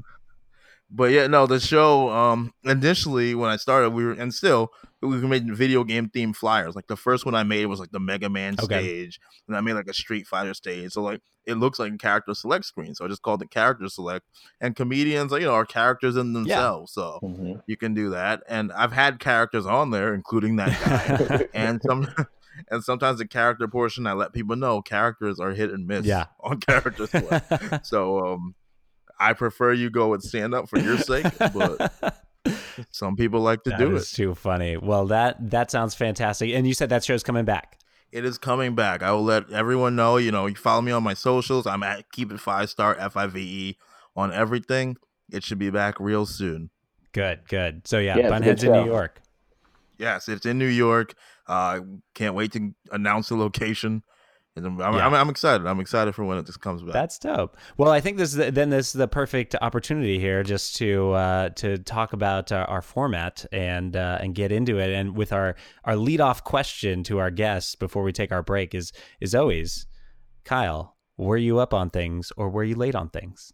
D: but yeah, no, the show um initially when I started, we were and still we were making video game themed flyers. Like the first one I made was like the Mega Man
B: Okay.
D: stage, and I made like a Street Fighter stage. So like it looks like a character select screen. So I just called it character select. And comedians, you know, are characters in themselves. So
C: Mhm.
D: you can do that. And I've had characters on there, including that guy. and some and sometimes the character portion I let people know characters are hit and miss
B: Yeah.
D: on character select. so um I prefer you go and stand up for your sake, but some people like to
B: That
D: do
B: is
D: it.
B: too funny well that that sounds fantastic and you said that show's coming back
D: It is coming back. I will let everyone know. You know, you follow me on my socials. I'm at keep it five star F I V E on everything. It should be back real soon.
B: good good so yeah,
C: Yeah, it's a
B: bunheads in new york
D: Yes, it's in New York. Uh, can't wait to announce the location. I'm, I'm,
B: Yeah.
D: I'm, I'm excited. I'm excited for when it just comes back.
B: That's dope. Well, I think this is the, then this is the perfect opportunity here just to uh, to talk about uh, our format and uh, and get into it. And with our our lead off question to our guests before we take our break is is always Kyle, were you up on things or were you late on things?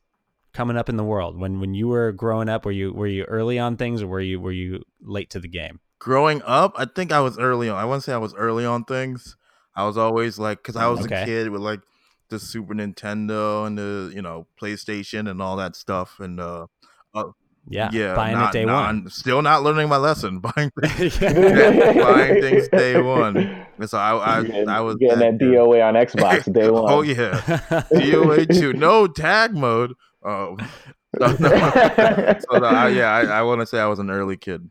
B: Coming up in the world when when you were growing up, were you were you early on things or were you were you late to the game?
D: Growing up, I think I was early on. I wouldn't say I was early on things. I was always like, because I was
B: Okay.
D: a kid with like the Super Nintendo and the you know PlayStation and all that stuff. And uh,
B: Yeah,
D: yeah,
B: buying
D: not,
B: it day
D: not-
B: one.
D: Still not learning my lesson. Buying things,
B: Yeah.
D: buying things day one. And so I, I,
C: Getting-
D: I was
C: getting that
D: kid.
C: DOA on Xbox day one.
D: Oh yeah, DOA two, no tag mode. Oh, so, no. so no, I, yeah, I, I want to say I was an early kid.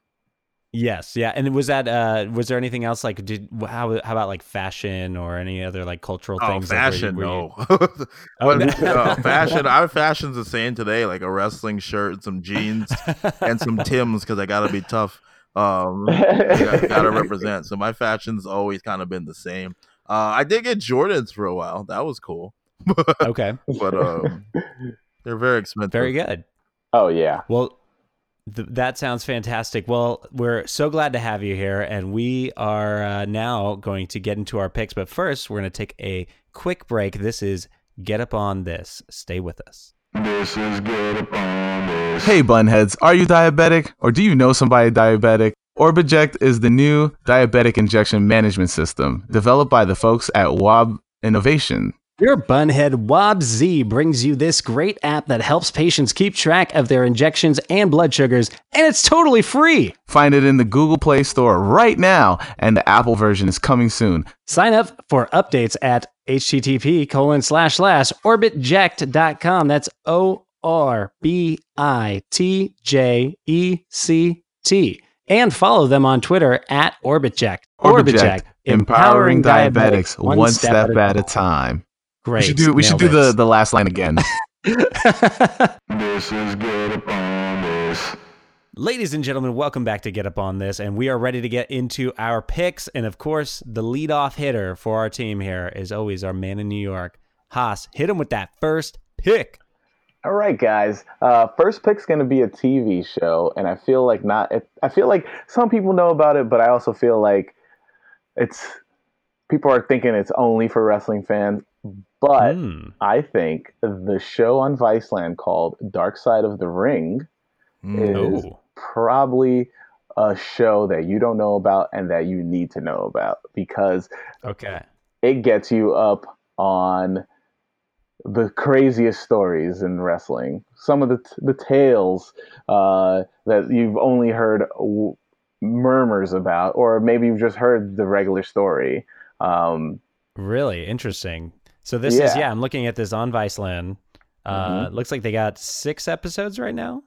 B: Yes, yeah, and was that uh was there anything else like did how how about like fashion or any other like cultural
D: Oh,
B: things? like, were you-
D: fashion,
B: were you-
D: no.
B: Oh,
D: But,
B: no.
D: no, fashion. Our fashion's the same today, like a wrestling shirt, some jeans, and some Tims because I gotta be tough. Um, I gotta represent. So my fashion's always kind of been the same. Uh, I did get Jordans for a while. That was cool,
B: okay,
D: but um, they're very expensive.
B: very good.
C: Oh yeah.
B: Well, Th- that sounds fantastic. Well, we're so glad to have you here, and we are uh, now going to get into our picks. But first, we're going to take a quick break. This is Get Up On This. Stay with us.
E: This is Get Up On This.
F: Hey, bunheads, are you diabetic or do you know somebody diabetic? Orbiject is the new diabetic injection management system developed by the folks at WAB Innovation.
B: Your bunhead WobZ brings you this great app that helps patients keep track of their injections and blood sugars, and it's totally free.
F: Find it in the Google Play Store right now, and the Apple version is coming soon.
B: Sign up for updates at http colon slash slash orbitject.com. That's O R B I T J E C T. And follow them on Twitter at OrbitJect.
F: Orbiject, empowering diabetics one step at a time.
B: Great.
F: We should do, we should do the, the last line again.
E: This is Get Up On This.
B: Ladies and gentlemen, welcome back to Get Up On This, and we are ready to get into our picks. And of course, the leadoff hitter for our team here is always our man in New York, Haas. Hit him with that first pick.
C: All right, guys. Uh, first pick's going to be a TV show, and I feel like not. It, I feel like some people know about it, but I also feel like it's people are thinking it's only for wrestling fans. But
B: Hmm.
C: I think the show on Viceland called Dark Side of the Ring
D: Mm.
C: is
B: Oh.
C: probably a show that you don't know about and that you need to know about because
B: Okay.
C: it gets you up on the craziest stories in wrestling. Some of the the tales uh, that you've only heard w- murmurs about, or maybe you've just heard the regular story. Um,
B: Really interesting. So this is
C: Yeah.
B: yeah. I'm looking at this on Viceland. Uh,
C: Mhm.
B: Looks like they got six episodes right now.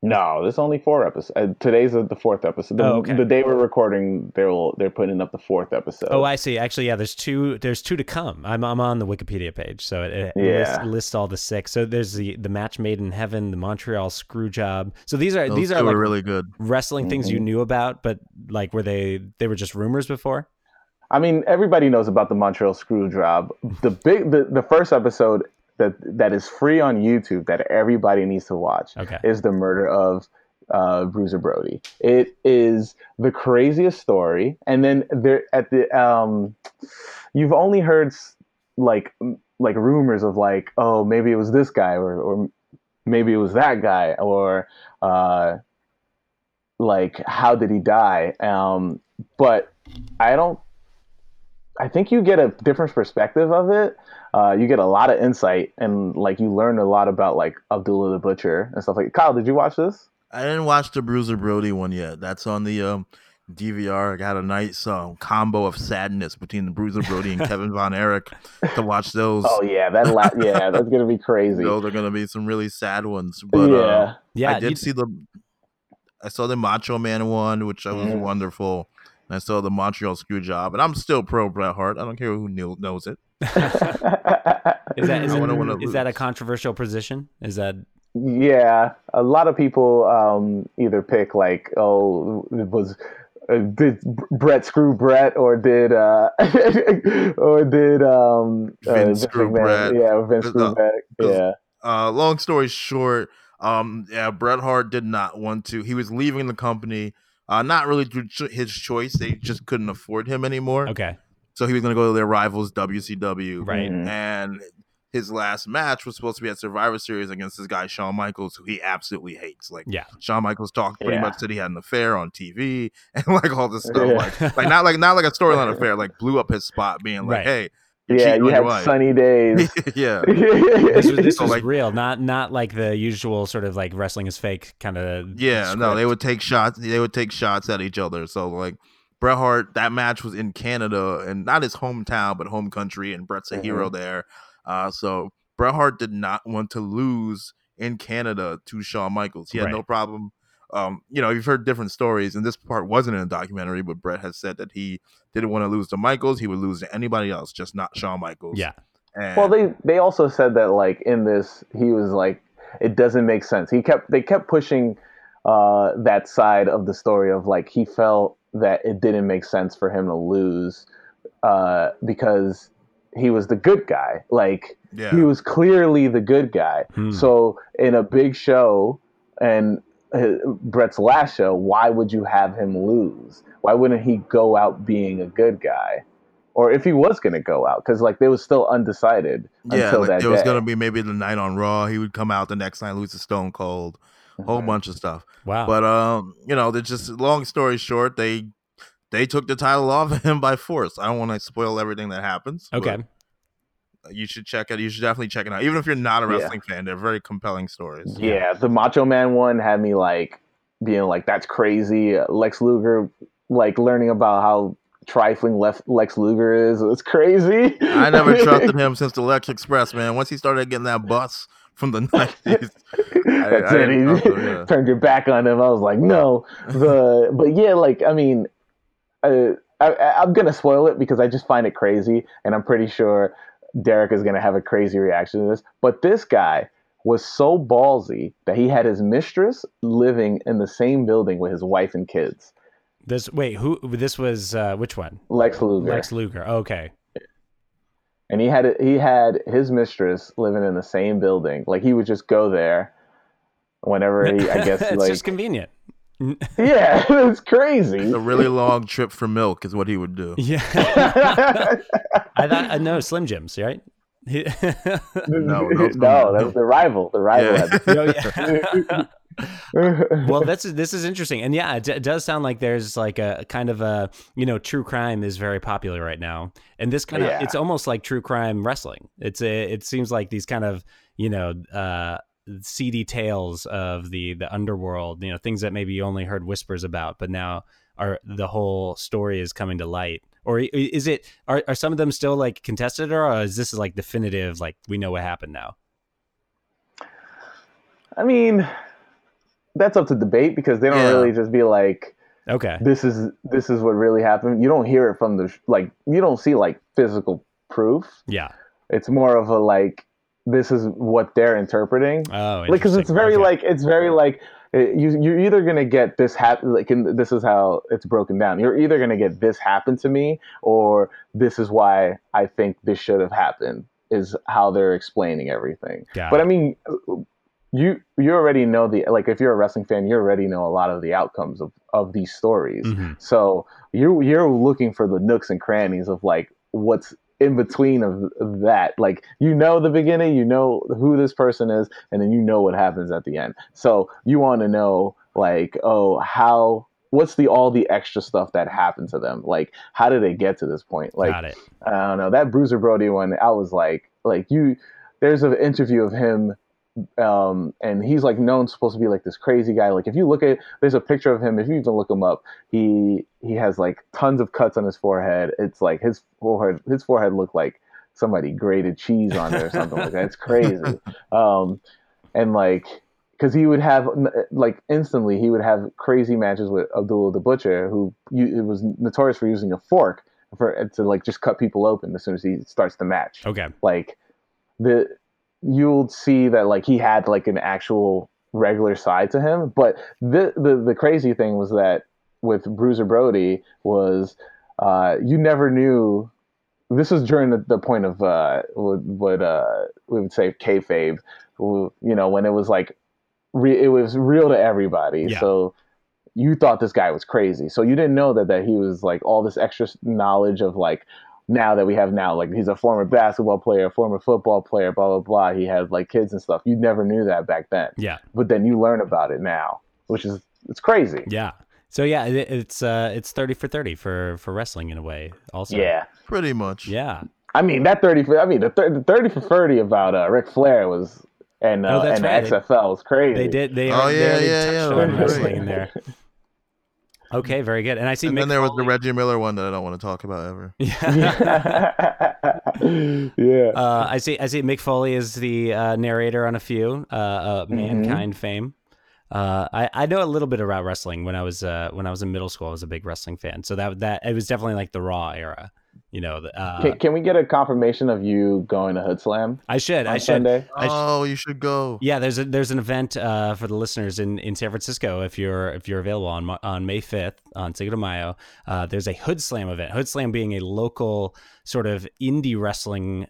C: no, there's only four episodes. Uh, today's the the fourth episode. The,
B: Oh, okay.
C: the day we're recording, they'll they're putting up the fourth episode.
B: Oh, I see. Actually, yeah. There's two. There's two to come. I'm I'm on the Wikipedia page, so it, it
C: Yeah.
B: lists, lists all the six. So there's the the match made in heaven, the Montreal screw job. So these are
D: Those
B: these are like
D: really good.
B: wrestling things you
C: Mhm.
B: knew about, but like were they they were just rumors before?
C: I mean, everybody knows about the Montreal Screw Job. The big, the, the first episode that that is free on YouTube that everybody needs to watch
B: Okay.
C: is the murder of uh, Bruiser Brody. It is the craziest story, and then there at the um, you've only heard like like rumors of like, oh, maybe it was this guy, or or maybe it was that guy, or uh, like how did he die? Um, but I don't I think you get a different perspective of it. Uh, you get a lot of insight and like you learn a lot about like Abdullah the Butcher and stuff like. Kyle, did you watch this?
D: I didn't watch the Bruiser Brody one yet. That's on the um, DVR. I got a nice um, combo of sadness between the Bruiser Brody and Kevin Von Erich to watch those.
C: Oh yeah, that la- yeah, that's gonna be crazy.
D: Those are gonna be some really sad ones. But
C: yeah,
D: uh,
B: Yeah,
D: I did
B: you-
D: see the. I saw the Macho Man one, which was
C: Mhm.
D: wonderful. And I saw the Montreal Screw Job, and I'm still pro Bret Hart. I don't care who knew, knows it.
B: Is that is,
D: I
B: it-
D: wanna
B: is that a controversial position? Is that
C: yeah. A lot of people um, either pick like, oh, it was. Uh, did Bret screw Bret or did uh or did um uh,
D: Vince screw
C: McMahon-
D: Bret.
C: yeah Vince
D: Uh,
C: screw Bret
D: 'cause-
C: yeah
D: uh, long story short, um, yeah, Bret Hart did not want to. He was leaving the company, uh, not really through ch- his choice. They just couldn't afford him anymore.
B: okay?
D: So he was going to go to their rivals, WCW.
B: Right.
C: Mhm.
D: And his last match was supposed to be at Survivor Series against this guy Shawn Michaels, who he absolutely hates. Like
B: Yeah.
D: Shawn Michaels talked pretty
C: Yeah.
D: much said he had an affair on TV and like all this stuff.
C: Yeah.
D: Like, like not like not like a storyline affair. Like blew up his spot, being like,
B: Right.
D: "Hey, you're
C: yeah you
D: on
C: had
D: your wife."
C: sunny days
D: yeah.
B: This was, this
D: So,
B: was
D: like-
B: real, not not like the usual sort of like wrestling is fake kind of.
D: Yeah, no, they would take shots. They would take shots at each other. So like Bret Hart, that match was in Canada and not his hometown, but home country, and Bret's a
C: Mhm.
D: hero there. Uh, so Bret Hart did not want to lose in Canada to Shawn Michaels. He had no problem. Um, you know, you've heard different stories, and this part wasn't in a documentary, but Bret has said that he didn't want to lose to Michaels. He would lose to anybody else, just not Shawn Michaels.
B: Yeah.
D: And,
C: Well, they they also said that like in this, he was like, it doesn't make sense. He kept they kept pushing uh, that side of the story of like he felt that it didn't make sense for him to lose uh, because he was the good guy. Like
D: yeah,
C: he was clearly the good guy.
B: Hmm.
C: So in a big show, and Bret's last show, why would you have him lose? Why wouldn't he go out being a good guy? Or if he was going to go out, because like they was still undecided
D: Yeah,
C: until
D: like
C: that
D: there was gonna be maybe the night on Raw. He would come out the next night, lose to Stone Cold, a whole
C: Mhm.
D: bunch of stuff.
B: Wow.
D: But um, you know, they're just long story short, they they took the title off of him by force. I don't want to spoil everything that happens. but
B: okay.
D: You should check it. Out. You should definitely check it out. Even if you're not a
C: Yeah.
D: wrestling fan, they're very compelling stories.
C: Yeah, the Macho Man one had me like being like, "That's crazy." Lex Luger, like learning about how trifling Lex, Lex Luger is. It's crazy.
D: I never trusted him since the Lex Express, man. Once he started getting that bus from the nineties,
C: That's
D: I
C: it.
D: didn't
C: He
D: yeah.
C: turned your back on him. I was like, no. The but yeah, like I mean, uh, I, I- I'm gonna spoil it because I just find it crazy, and I'm pretty sure Derek is gonna have a crazy reaction to this. But this guy was so ballsy that he had his mistress living in the same building with his wife and kids.
B: This wait, who this was uh which one?
C: Lex Luger,
B: Lex Luger. Okay.
C: and he had he had his mistress living in the same building. Like he would just go there whenever he, I guess,
B: it's
C: like
B: just convenient.
C: yeah, it's crazy.
D: a really long trip for milk is what he would do.
B: Yeah. I thought I know Slim Jims, right? He-
D: No, no,
C: no, that's the rival. The rival.
D: Yeah.
C: had-
B: Oh, yeah. well, that's this is interesting, and yeah, it, d- it does sound like there's like a kind of a you know true crime is very popular right now, and this kind of
C: Yeah.
B: it's almost like true crime wrestling. It's a it seems like these kind of you know uh, seedy tales of the the underworld, you know things that maybe you only heard whispers about, but now are the whole story is coming to light. Or is it are, are some of them still like contested, or is this like definitive? Like we know what happened now.
C: I mean, that's up to debate because they don't
D: Yeah.
C: really just be like,
B: Okay.
C: "This is this is what really happened." You don't hear it from the like. You don't see like physical proof.
B: Yeah.
C: It's more of a like, "This is what they're interpreting."
B: Oh,
C: like because it's very
B: Okay.
C: like it's very like uh, you you're either gonna get this happen like this is how it's broken down. You're either gonna get this happened to me or this is why I think this should have happened. Is how they're explaining everything.
B: Got
C: but
B: it.
C: I mean, you you already know the like if you're a wrestling fan, you already know a lot of the outcomes of of these stories.
B: Mhm.
C: So you're you're looking for the nooks and crannies of like what's in between of that. Like you know the beginning, you know who this person is, and then you know what happens at the end. So you want to know like oh how what's the all the extra stuff that happened to them? Like how did they get to this point? Like. I don't know that Bruiser Brody one. I was like, like you. There's an interview of him, um, and he's like known supposed to be like this crazy guy. Like if you look at, there's a picture of him. If you even look him up, he he has like tons of cuts on his forehead. It's like his forehead, his forehead looked like somebody grated cheese on it or something like that. It's crazy. Um, and like because he would have like instantly he would have crazy matches with Abdullah the Butcher, who you, it was notorious for using a fork for to like just cut people open as soon as he starts the match.
B: Okay.
C: Like the you'll see that like he had like an actual regular side to him, but the the the crazy thing was that with Bruiser Brody was uh, you never knew. This was during the, the point of uh, what, what uh, we would say kayfabe, who- you know, when it was like re- it was real to everybody.
B: Yeah.
C: So you thought this guy was crazy. So you didn't know that that he was like all this extra knowledge of like now that we have now like he's a former basketball player, former football player, blah blah blah. He has like kids and stuff. You never knew that back then.
B: Yeah.
C: But then you learn about it now, which is it's crazy.
B: Yeah. So yeah, it, it's uh it's 30 for 30 for for wrestling in a way also.
C: Yeah.
D: Pretty much.
B: Yeah.
C: I mean that thirty for I mean the, thir- the thirty for thirty about uh, Ric Flair was and uh,
B: Oh, that's
C: and
B: right.
C: the XFL was crazy.
B: They did they,
D: Oh,
B: are, they
D: yeah,
B: already
D: yeah,
B: touched
D: yeah, right.
B: wrestling in there. Okay, very good. And I see
D: And
B: Mick
D: then there was the Reggie Miller one that I don't want to talk about ever.
B: Yeah.
C: yeah.
B: Uh, I see. I see. Mick Foley is the uh, narrator on a few uh, uh,
C: Mm-hmm.
B: Mankind fame. Uh, I, I know a little bit about wrestling. When I was uh, when I was in middle school, I was a big wrestling fan. So that that it was definitely like the Raw era. You know, the, uh,
C: can, can we get a confirmation of you going to Hood Slam
B: I should.
C: on
B: I should.
C: Sunday?
B: I sh-
D: oh, you should go.
B: Yeah, there's a there's an event uh, for the listeners in, in San Francisco. If you're if you're available on on May fifth on Cinco de Mayo, uh, there's a Hood Slam event. Hood Slam being a local sort of indie wrestling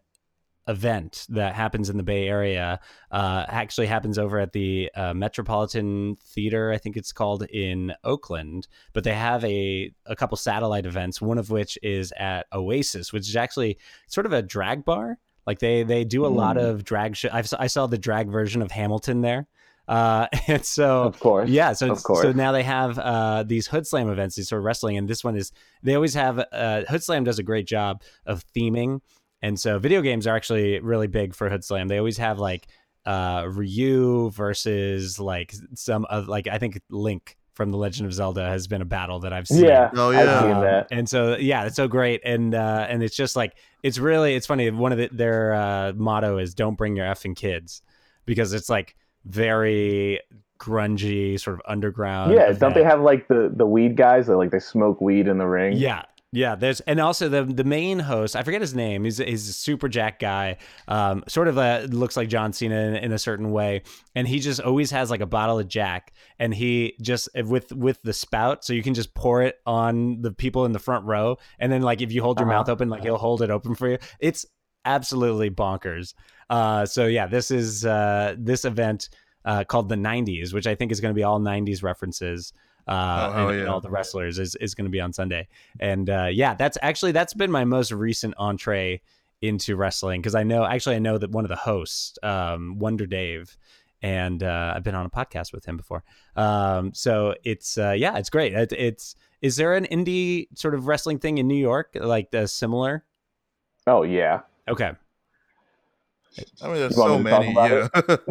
B: event that happens in the Bay Area. Uh, actually happens over at the uh, Metropolitan Theater, I think it's called in Oakland. But they have a a couple satellite events. One of which is at Oasis, which is actually sort of a drag bar. Like they they do a lot
C: Mm.
B: of drag. Sh- I I saw the drag version of Hamilton there. Uh, and so
C: of course.
B: yeah, so so now they have uh, these Hood Slam events, these sort of wrestling, and this one is they always have uh, Hood Slam does a great job of theming, and so video games are actually really big for Hood Slam. They always have like uh, Ryu versus like some of like I think Link from The Legend of Zelda has been a battle that I've seen.
C: Yeah.
D: Oh,
C: I've
D: yeah.
C: seen
B: Um,
C: that.
B: And so yeah, it's so great, and uh, and it's just like it's really it's funny. One of the, their uh, motto is "Don't bring your effing kids," because it's like very grungy, sort of underground.
C: Yeah, don't they have like the the weed guys that like they smoke weed in the ring?
B: Yeah. Yeah, there's and also the the main host. I forget his name. He's he's a super jack guy. Um, sort of uh looks like John Cena in, in a certain way, and he just always has like a bottle of Jack, and he just with with the spout, so you can just pour it on the people in the front row, and then like if you hold your
C: Uh-huh.
B: mouth open, like he'll hold it open for you. It's absolutely bonkers. Uh, so yeah, this is uh this event uh called the '90s, which I think is going to be all '90s references. Uh,
D: Oh, hell
B: and, and all the wrestlers is, is going to be on Sunday and uh, yeah, that's actually that's been my most recent entree into wrestling because I know actually I know that one of the hosts, um, Wonder Dave, and uh, I've been on a podcast with him before. Um, so it's uh, yeah, it's great. It, it's is there an indie sort of wrestling thing in New York like uh, similar?
C: Oh yeah.
B: Okay,
D: I mean, there's
C: You
D: so
C: me to talk
D: many.
C: about
D: Yeah.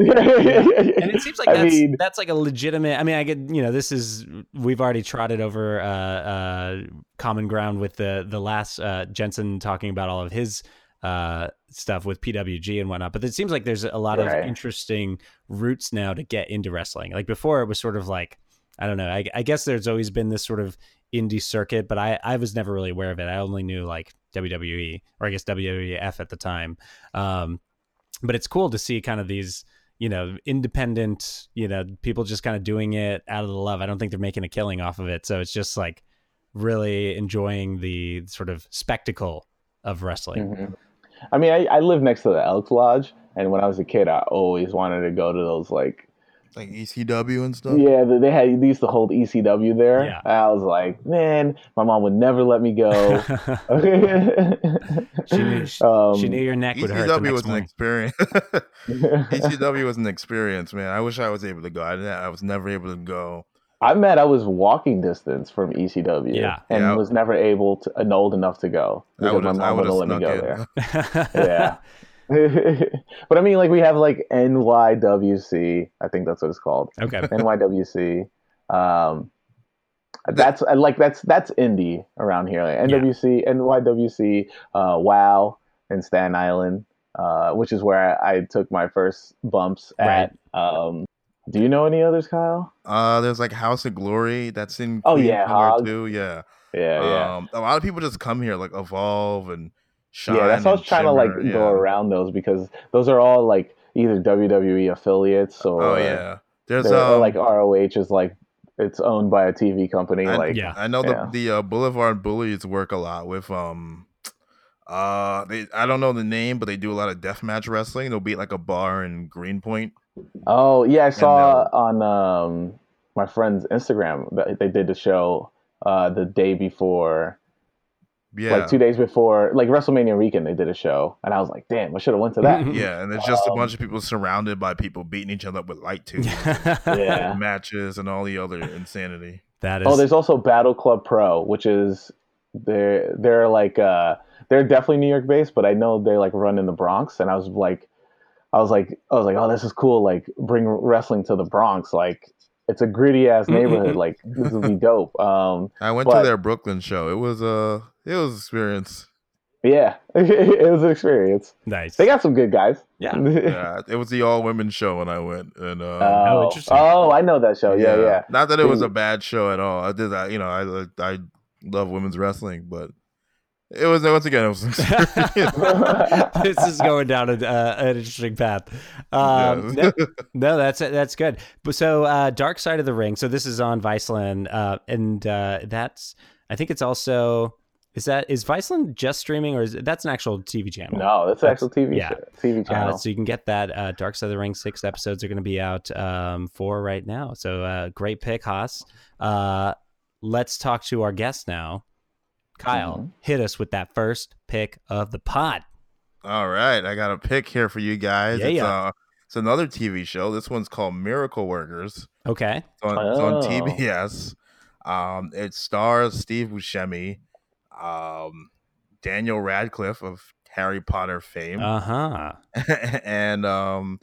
B: and it seems like
C: I
B: that's
C: mean-
B: that's like a legitimate. I mean, I get you know this is we've already trotted over uh, uh, common ground with the the last uh, Jensen talking about all of his uh, stuff with PWG and whatnot. But it seems like there's a lot
C: Right.
B: of interesting routes now to get into wrestling. Like before, it was sort of like I don't know. I, I guess there's always been this sort of indie circuit, but I I was never really aware of it. I only knew like WWE or I guess WWF at the time. Um, but it's cool to see kind of these you know independent you know people just kind of doing it out of the love. I don't think they're making a killing off of it. So it's just like really enjoying the sort of spectacle of wrestling.
C: Mhm. I mean, I, I live next to the Elks Lodge, and when I was a kid, I always wanted to go to those like
D: like ECW and stuff.
C: yeah, they- they had they used to hold ECW there.
B: Yeah.
C: I was like, man, my mom would never let me go.
B: she, knew, she,
C: um,
B: she knew your neck would hurt
D: ECW
B: next
D: was an experience. ECW was an experience, man. I wish I was able to go. I. I was never able to go.
C: I'm mad I was walking distance from ECW
B: Yeah.
C: and
D: Yeah.
C: was never able to and old enough to go
D: I
C: because
D: would
C: my
D: have. I
C: mom
D: would
C: wouldn't let me go
D: in.
C: there. Yeah. But I mean, like we have like NYWC, I think that's what it's called.
B: okay
C: NYWC. Um, that's like that's that's indie around here. Like NWC, NYWC, uh, WoW, and Staten Island, uh, which is where I, I took my first bumps at. Um, do you know any others, Kyle?
D: Uh, there's like House of Glory. That's in.
C: Oh,
D: Queens
C: yeah, Hog.
D: too. Yeah.
C: Yeah, yeah.
D: Um, a lot of people just come here, like evolve and shine.
C: yeah, that's why I was
D: and
C: trying to like
D: shimmer,
C: go around those because those are all like either WWE affiliates or
D: Oh yeah. There's um,
C: like ROH is like it's owned by a TV company.
D: I-
C: like
B: yeah.
D: I know
C: Yeah.
D: the the uh, Boulevard Bullies work a lot with um uh they I don't know the name, but they do a lot of deathmatch wrestling. They'll be at like a bar in Greenpoint.
C: Oh yeah, I saw on um, my friend's Instagram that they did the show uh, the day before,
D: Yeah.
C: like two days before, like WrestleMania weekend. They did a show, and I was like, damn, I should have went to that.
D: yeah, and it's just a
C: Um,
D: bunch of people surrounded by people beating each other up with light tubes,
C: Yeah.
D: matches, and all the other insanity.
B: that is
C: Oh, there's also Battle Club Pro, which is they're they're like uh, they're definitely New York based, but I know they like run in the Bronx, and I was like, I was like, I was like, oh, this is cool. Like bring wrestling to the Bronx, like. It's a gritty ass neighborhood. Like this would be dope. Um,
D: I went
C: But-
D: to their Brooklyn show. It was uh it was an experience.
C: Yeah, it was an experience.
B: nice
C: They got some good guys.
B: Yeah.
D: Yeah, it was the all women show when I went, and uh,
C: Oh,
B: interesting.
C: oh, I know that show. Yeah, yeah.
D: Not that it was a bad show at all. I did that, you know. I I love women's wrestling, but it was once again it was. an experience.
B: this is going down a, uh, an interesting path. Um,
D: Yeah.
B: no, no, that's that's good. But so, uh, Dark Side of the Ring. So this is on Viceland, uh, and uh, that's I think it's also Is that is Viceland just streaming or is it, that's an actual TV channel?
C: No, that's an actual TV
B: yeah.
C: show, TV
B: Uh,
C: channel.
B: so you can get that. Uh, Dark Side of the Ring six episodes are going to be out um, for right now. So uh, great pick, Haas. Uh, let's talk to our guest now. Kyle,
C: Mhm.
B: hit us with that first pick of the pod.
D: All right, I got a pick here for you guys.
B: Yeah,
D: it's,
B: yeah.
D: uh, it's another TV show. This one's called Miracle Workers.
B: Okay.
D: It's on, it's on
C: Oh.
D: TBS. Um, it stars Steve Buscemi, um, Daniel Radcliffe of Harry Potter fame,
B: Uh huh.
D: and um,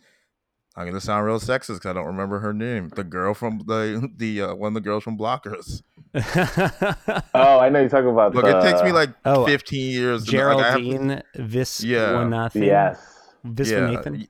D: I'm gonna sound real sexist because I don't remember her name. The girl from the the uh, one of the girls from Blockers.
C: oh, I know you're talking about.
D: Look,
C: the,
D: it takes me like
B: Oh,
D: 15 years. to know- like, to-
B: Geraldine Viswanathan.
C: Yes.
B: Viswanathan.
D: y-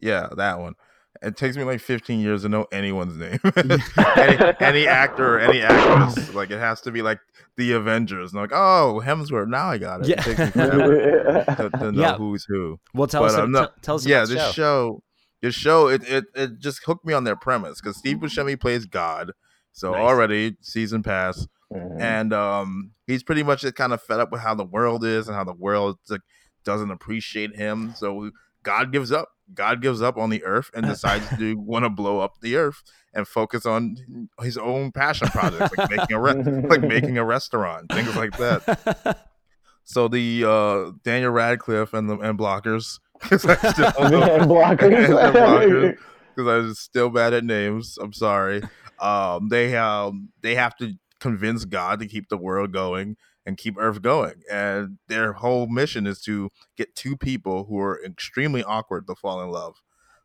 D: yeah, that one. It takes me like 15 years to know anyone's name. any, any actor or any actress. Like it has to be like the Avengers. And like, oh, Hemsworth. Now I got it.
B: Yeah.
D: It takes me forever to, to know
B: Yeah.
D: who's who.
B: Well, tell
D: But,
B: us.
D: um,
B: tell,
D: no-
B: tell us.
D: yeah, this
B: show.
D: show. this show, it, it it just hooked me on their premise because Steve Buscemi plays God. So
B: Nice.
D: already season pass
C: Mhm.
D: and um he's pretty much just kind of fed up with how the world is and how the world like, doesn't appreciate him so god gives up god gives up on the earth and decides to want to blow up the earth and focus on his own passion projects like making a re- like making a restaurant things like that so the uh daniel radcliffe and the and blockers 'cause I still
C: And blockers.
D: because I'm still bad at names. I'm sorry. Um, they um they have to convince God to keep the world going and keep Earth going, and their whole mission is to get two people who are extremely awkward to fall in love.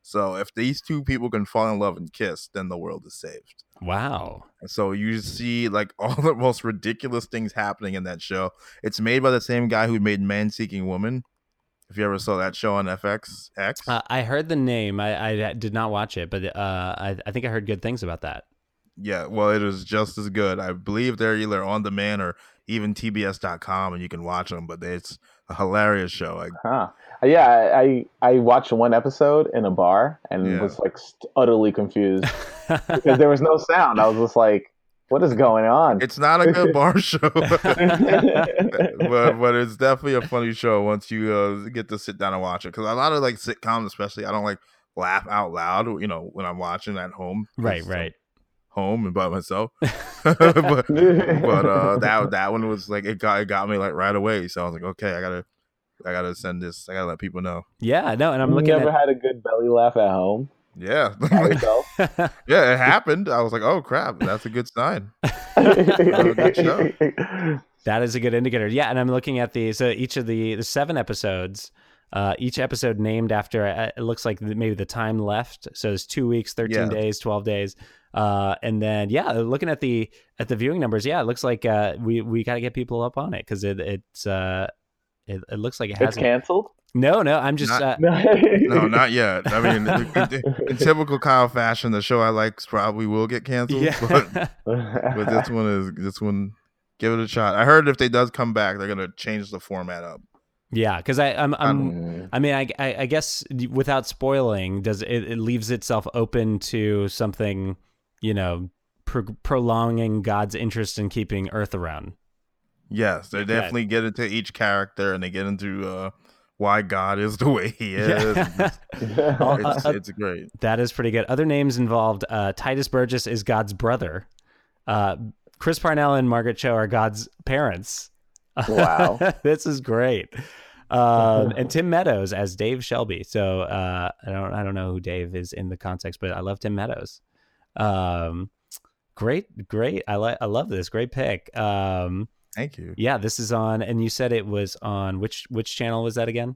D: So if these two people can fall in love and kiss, then the world is saved.
B: wow.
D: So you see like all the most ridiculous things happening in that show. It's made by the same guy who made Man Seeking Woman. If you ever saw that show on FX X,
B: Uh, I heard the name. I, I did not watch it, but uh, I, I think I heard good things about that.
D: Yeah, well, it is just as good. I believe they're either on demand or even TBS.com, and you can watch them. But it's a hilarious show. Like,
C: Huh. Yeah, I I watched one episode in a bar and
D: Yeah.
C: was like utterly confused because there was no sound. I was just like, "What is going on?"
D: it's not a good bar show, but but it's definitely a funny show once you uh, get to sit down and watch it. Because a lot of like sitcoms, especially, I don't like laugh out loud. You know, when I'm watching at home
B: right, right.
D: Home and by myself. but but uh, that that one was like it got it got me like right away. So I was like, okay, I gotta I gotta send this. I gotta let people know.
B: Yeah, no, and I'm
C: you
B: looking
C: never
B: at.
C: had a good belly laugh at home
D: Yeah,
C: by yourself.
D: yeah, it happened. I was like, oh crap, that's a good sign. good.
B: That is a good indicator. Yeah, and I'm looking at the so each of the the seven episodes, uh, each episode named after uh, it looks like maybe the time left. So it's two weeks, thirteen
D: Yeah.
B: days, twelve days, uh, and then yeah, looking at the at the viewing numbers, yeah, it looks like uh, we we got to get people up on it because it it's uh, it, it looks like it has
C: canceled.
B: no no. I'm just
D: Not-
B: uh,
D: No, not yet. I mean, in, in- in typical Kyle fashion, the show I like probably will get canceled.
B: yeah.
D: But, but this one is this one. Give it a shot. I heard if they does come back, they're gonna change the format up.
B: Yeah, because I I'm, I'm
C: Mm.
B: I mean I, I I guess without spoiling, does it, it leaves itself open to something you know pro- prolonging God's interest in keeping Earth around.
D: Yes, they definitely get into each character and they get into uh, why God is the way He is.
B: Yeah.
D: It's,
B: Uh, uh,
D: it's great.
B: that is pretty good. Other names involved: uh, Tituss Burgess is God's brother. Uh, Chris Parnell and Margaret Cho are God's parents.
C: Wow.
B: this is great. Um, and Tim Meadows as Dave Shelby. So uh, I don't I don't know who Dave is in the context, but I love Tim Meadows. Um, great, great. I like I love this. Great pick. Um,
D: Thank you.
B: yeah, this is on, and you said it was on which which channel was that again?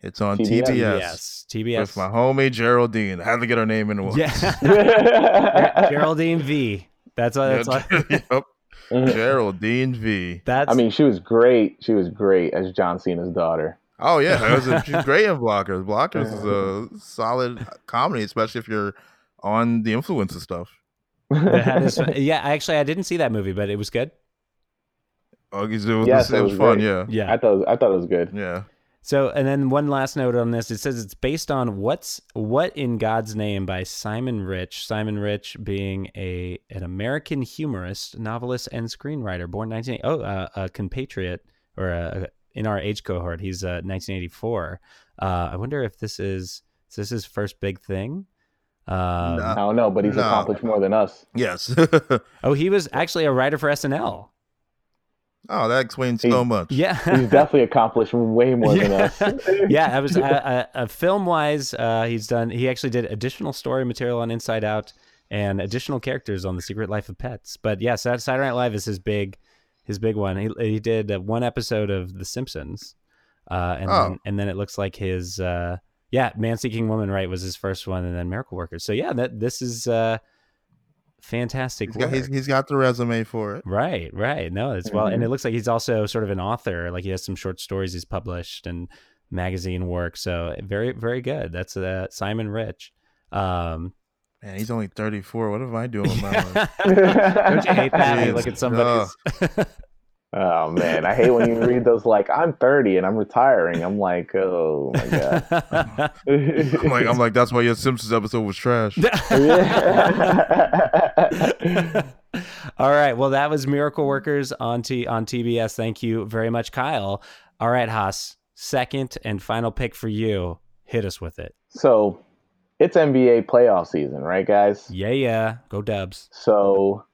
D: It's on
C: TBS.
D: TBS,
B: Yes, TBS.
D: with my homie Geraldine. I had to get her name in once.
B: Yeah, Geraldine V. That's what. That's what.
D: yep. Mm-hmm. Geraldine V.
B: That's.
C: I mean, she was great. She was great as John Cena's daughter.
D: Oh yeah, that was a, she's great in Blockers. Blockers is a solid comedy, especially if you're on the influence of stuff.
B: that is, yeah, actually, I didn't see that movie, but it was good.
D: Oh, it was,
C: Yes,
D: it
C: it
D: was
C: was
D: fun.
C: great.
D: Yeah,
B: Yeah,
C: I thought I thought it was good.
D: yeah.
B: So, and then one last note on this. It says it's based on what's what in God's name by Simon Rich. Simon Rich being a an American humorist, novelist, and screenwriter, born 19 oh uh, a compatriot or a, in our age cohort. He's uh, 1984. Uh, I wonder if this is is this his first big thing. Um,
C: I don't know, but he's
D: No.
C: accomplished more than us.
D: Yes.
B: Oh, he was actually a writer for SNL.
D: Oh, that explains
C: He-
D: so much.
B: Yeah,
C: He's definitely accomplished way more than us.
B: yeah, I was uh, uh, uh, film wise. Uh, he's done. He actually did additional story material on Inside Out and additional characters on The Secret Life of Pets. But yeah, Sat- Saturday Night Live is his big, his big one. He he did uh, one episode of The Simpsons, uh, and
D: Oh.
B: then, and then it looks like his uh, yeah, Man Seeking Woman right was his first one, and then Miracle Workers. So yeah, that this is uh, fantastic.
D: He's got,
B: work.
D: he's, he's got the resume for it.
B: Right, right. No, it's well, and
C: Mhm.
B: it looks like he's also sort of an author. Like he has some short stories he's published and magazine work. So very, very good. That's uh, Simon Rich. Um,
D: Man, he's only 34. What am I doing with my life?
B: don't you hate that? I look at somebody's.
C: Oh man, I hate when you read those like I'm 30 and I'm retiring. I'm like, oh my god.
D: I'm like, I'm like, that's why your Simpsons episode was trash.
B: All right. Well, that was Miracle Workers on T on TBS. Thank you very much, Kyle. All right, Haas. Second and final pick for you. Hit us with it.
C: so, it's NBA playoff season, right, guys?
B: Yeah, yeah. Go Dubs.
C: So,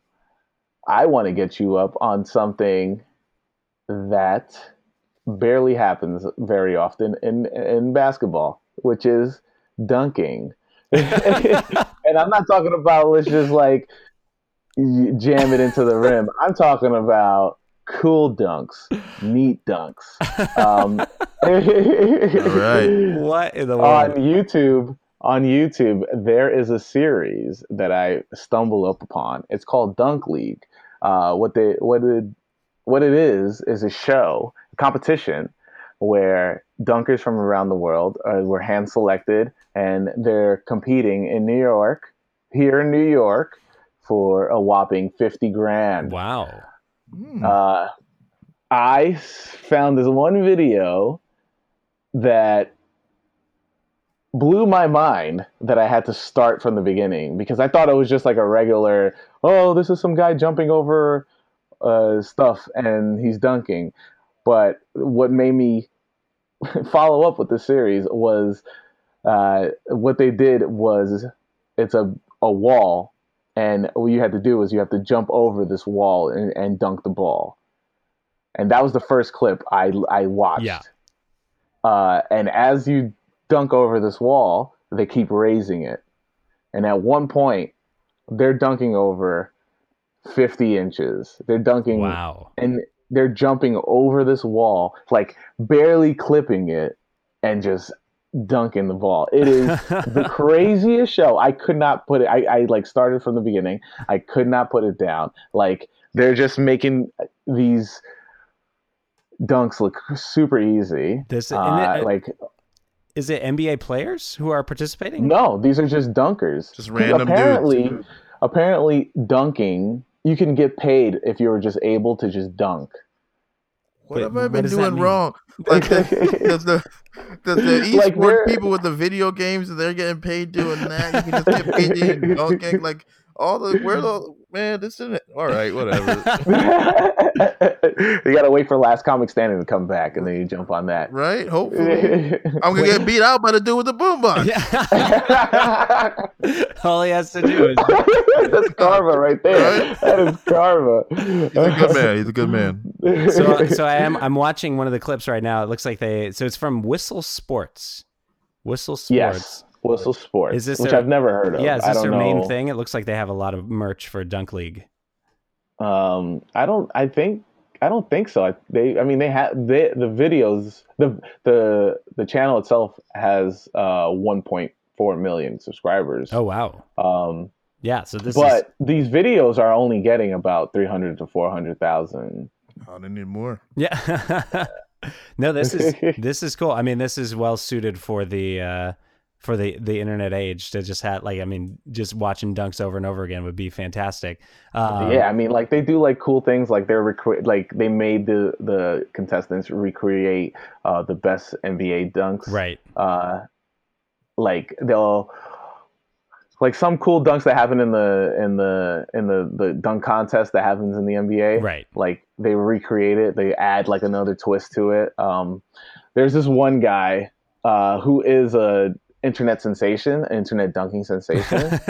C: I want to get you up on something that barely happens very often in in basketball, which is dunking. and I'm not talking about let's just like jam it into the rim. I'm talking about cool dunks, neat dunks. Um,
D: right.
B: What in the
C: on? YouTube, on YouTube, there is a series that I stumbled up upon. It's called Dunk League. Uh, what they what it what it is is a show, a competition where dunkers from around the world uh, were hand selected and they're competing in New York, here in New York, for a whopping fifty grand.
B: Wow.
D: Hmm.
C: Uh, I s- found this one video that blew my mind that I had to start from the beginning because I thought it was just like a regular, oh, this is some guy jumping over uh, stuff and he's dunking. But what made me follow up with the series was uh, what they did was it's a, a wall and what you had to do was you have to jump over this wall and, and dunk the ball. And that was the first clip I, I watched.
B: Yeah.
C: Uh, and as you dunk over this wall, they keep raising it. And at one point, they're dunking over 50 inches. They're dunking
B: Wow.
C: and they're jumping over this wall, like barely clipping it and just dunking the ball. It is the craziest show. I could not put it. I, I like started from the beginning. I could not put it down. Like they're just making these dunks look super easy.
B: This and
C: Uh,
B: it-
C: like
B: is it NBA players who are participating?
C: no, these are just dunkers.
D: Just random
C: apparently,
D: dudes.
C: apparently dunking. You can get paid if you were just able to just dunk.
D: What
B: Wait,
D: have I been doing wrong? Like the the the, the, the
C: Like,
D: esports people with the video games, they're getting paid doing that. You can just get paid doing dunking. Like all the where the man, this isn't it. All right, whatever.
C: you gotta wait for last comic standing to come back, and then you jump on that.
D: Right? Hopefully, I'm gonna get beat out by the dude with the boombox.
B: Yeah. All he has to do is
C: That's karma right there.
D: Right?
C: That is karma.
D: He's a good man. He's a good man.
B: so so I am I'm watching one of the clips right now. It looks like they so it's from Whistle Sports. Whistle Sports.
C: yes, Whistle Sports,
B: Is this
C: which
B: their-
C: I've never heard of.
B: Yeah, is
C: I
B: this
C: don't
B: their
C: know.
B: main thing? It looks like they have a lot of merch for Dunk League.
C: Um, I don't. I think. I don't think so. I, they. I mean, they have they, the videos. The the the channel itself has uh 1.4 million subscribers.
B: Oh wow.
C: Um,
B: Yeah, so this is
C: but these videos are only getting about 300 to 400,000.
D: Oh, they need more.
B: Yeah. no, this is this is cool. I mean, this is well suited for the uh for the the internet age to just have like I mean just watching dunks over and over again would be fantastic. Um,
C: yeah, I mean, like they do like cool things. Like they're recre- like they made the the contestants recreate uh, the best NBA dunks.
B: right.
C: Uh, like they'll like some cool dunks that happen in the in the in the the dunk contest that happens in the NBA.
B: Right.
C: Like they recreate it. They add like another twist to it. Um, there's this one guy uh, who is a internet sensation, internet dunking sensation.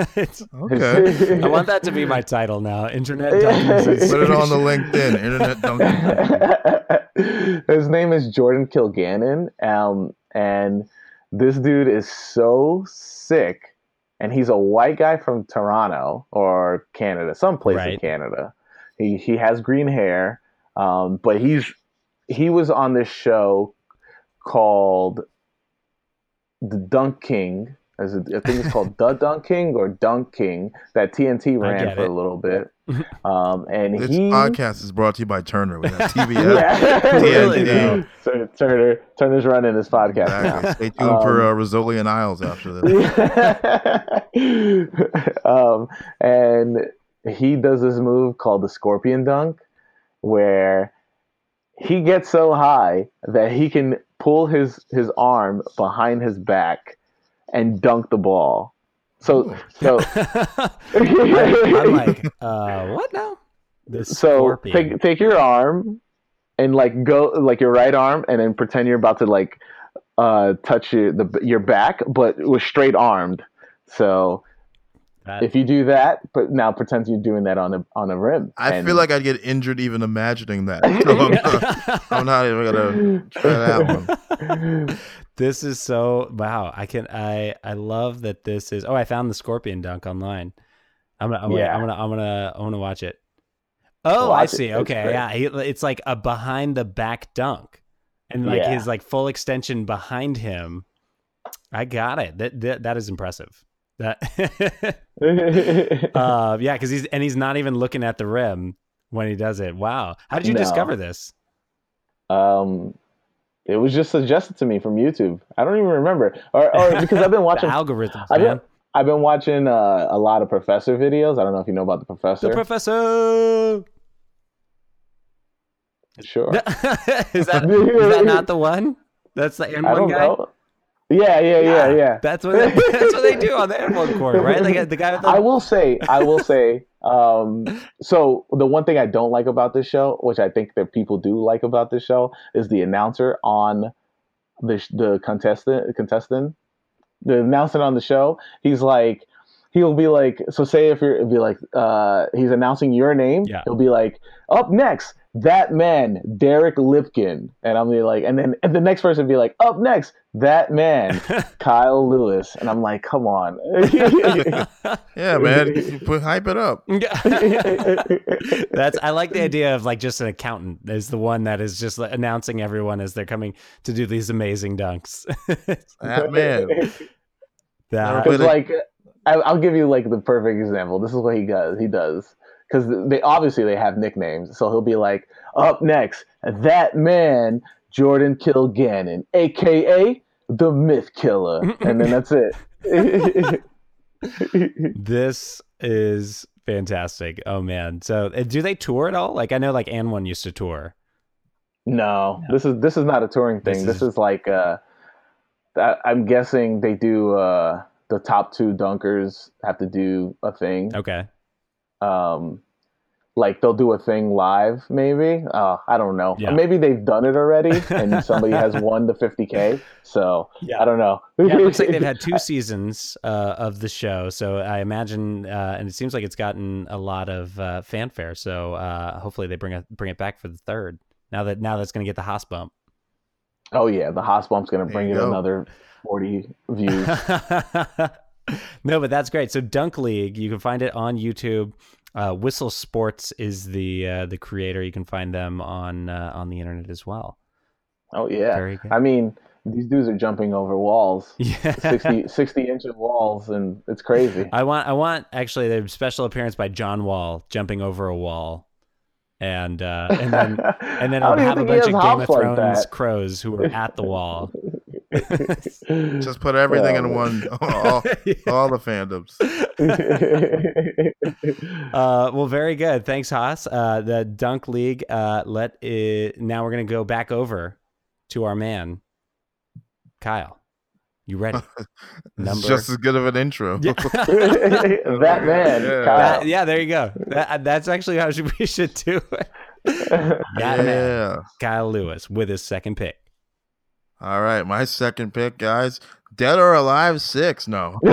D: Okay.
B: I want that to be my title now. Internet dunking
D: Put it on the LinkedIn. Internet dunking.
C: His name is Jordan Kilganon, um, and this dude is so sick. And he's a white guy from Toronto or Canada, someplace in Canada. He he has green hair, um, but he's he was on this show called The Dunk King. As it- I think it's called The Dunk King or Dunk King that TNT ran for
B: it.
C: a little bit. Um, and
D: This
C: he
D: podcast is brought to you by Turner. We have TBS.
C: yeah.
B: Really,
D: TNT.
C: So Turner, Turner's running this podcast
D: Exactly.
C: now.
D: Stay tuned for
C: Um,
D: uh, Rizzoli and Isles after this.
C: um, and he does this move called the Scorpion Dunk, where he gets so high that he can pull his his arm behind his back and dunk the ball. So so
B: I, am like, uh, what now?
C: So
B: scorpion.
C: take take your arm and like go like your right arm and then pretend you're about to like uh touch your the your back but with straight armed so
B: That-
C: if you do that but now pretend you're doing that on a on a rim
D: I
C: And-
D: feel like I'd get injured even imagining that. So I'm, not, I'm not even gonna try that one.
B: this is so wow. I can I I love that this is. Oh, I found the scorpion dunk online. I'm gonna oh, I'm gonna
C: Yeah.
B: I'm gonna I'm gonna, I'm gonna watch it. Oh, I
C: Watch it.
B: see.
C: It's
B: Okay,
C: great.
B: yeah. He, it's like a behind the back dunk, and like
C: Yeah.
B: his like full extension behind him. I got it. That that, that is impressive. That uh yeah, because he's and he's not even looking at the rim when he does it. Wow. How did you
C: No.
B: discover this?
C: um it was just suggested to me from YouTube I don't even remember or, or because I've been watching
B: algorithms,
C: I've
B: man.
C: been, I've been watching uh, a lot of professor videos I don't know if you know about the professor
B: The professor.
C: sure
B: is that is that not the one? That's the
C: I
B: one guy.
C: know yeah yeah yeah yeah
B: That's what they, that's what they do on the airport court, right? Like the guy with the
C: I will say, I will say, um, so the one thing I don't like about this show, which I think that people do like about this show, is the announcer on the the contestant contestant, the announcer on the show. He's like, he'll be like, so say if you're, it'd be like, uh, he's announcing your name.
B: Yeah.
C: He'll be like, up next, that man, Derek Lipkin, and I'm be like, and then and the next person would be like, up next, that man, Kyle Lewis, and I'm like, come on.
D: Yeah, man. Put hype it up.
B: That's I like the idea of like just an accountant is the one that is just like, announcing everyone as they're coming to do these amazing dunks.
D: That man.
B: that
D: But
C: Because
D: it-
C: like, I'll give you like the perfect example. This is what he does. He does because they obviously they have nicknames. So he'll be like, up next, that man, Jordan Kilganon, aka the Myth Killer, and then that's it.
B: this is fantastic. Oh man. So uh, do they tour at all? Like I know like AND1 used to tour.
C: no, this is this is not a touring thing. This,
B: is-
C: is, like, uh, I, I'm guessing they do. Uh, the top two dunkers have to do a thing.
B: Okay.
C: Um like they'll do a thing live maybe uh i don't know
B: Yeah.
C: maybe they've done it already and somebody has won the 50k so
B: Yeah.
C: i don't know
B: Yeah, it looks like they've had two seasons uh, of the show, so I imagine, uh, and it seems like it's gotten a lot of uh, fanfare. So uh, hopefully they bring it bring it back for the third. Now that now that's going to get the Haas bump.
C: oh yeah the Haas bump's gonna bring it
D: go.
C: another 40 views
B: no, but that's great. So Dunk League, you can find it on YouTube. Uh, Whistle Sports is the uh, the creator. You can find them on uh, on the internet as well.
C: oh yeah i mean these dudes are jumping over walls
B: Yeah.
C: 60 60 inch walls and it's crazy
B: I want I want actually the special appearance by John Wall jumping over a wall, and uh, and then and then I'll have a bunch of Game of Thrones
C: that.
B: crows who are at the wall.
D: Just put everything in
C: Um,
D: one. All, all the fandoms.
B: Uh, well, very good. Thanks, Haas. Uh, the Dunk League. Uh, let it, now we're gonna go back over to our man, Kyle. You ready?
D: It's
B: Number.
D: just as good of an intro.
B: yeah.
C: that man,
D: Yeah.
C: Kyle.
B: That- yeah, there you go. That, that's actually how we should do it. That man. Kyle Lewis, with his second pick.
D: All right, my second pick, guys. Dead or Alive Six. No.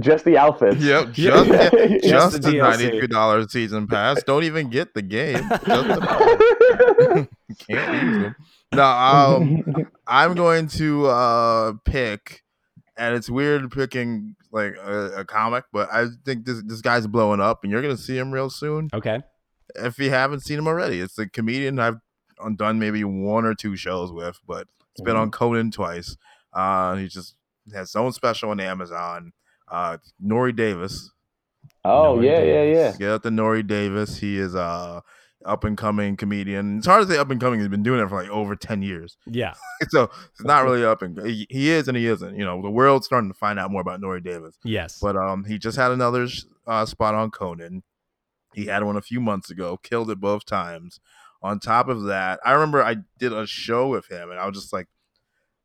C: Just the outfits.
D: Yep. Just,
B: Just
D: just
B: the
D: the ninety-two dollars season pass. Don't even get the game. Just the can't use them. No, um, I'm going to uh pick, and it's weird picking like a, a comic, but I think this this guy's blowing up, and you're gonna see him real soon
B: Okay.
D: if you haven't seen him already. It's a comedian I've done maybe one or two shows with, but it's been on Conan twice. Uh, he just has his own special on Amazon. Uh, Nore Davis.
C: oh
B: Nore
C: yeah, yeah, yeah.
B: Davis.
D: Get out to Nore Davis. He is a up and coming comedian. It's hard to say up and coming. He's been doing it for like over ten years,
B: Yeah.
D: so it's not really up and he, he is and he isn't. You know, the world's starting to find out more about Nore Davis.
B: Yes.
D: But um, he just had another uh, spot on Conan. He had one a few months ago, killed it both times. On top of that, I remember I did a show with him, and I was just like,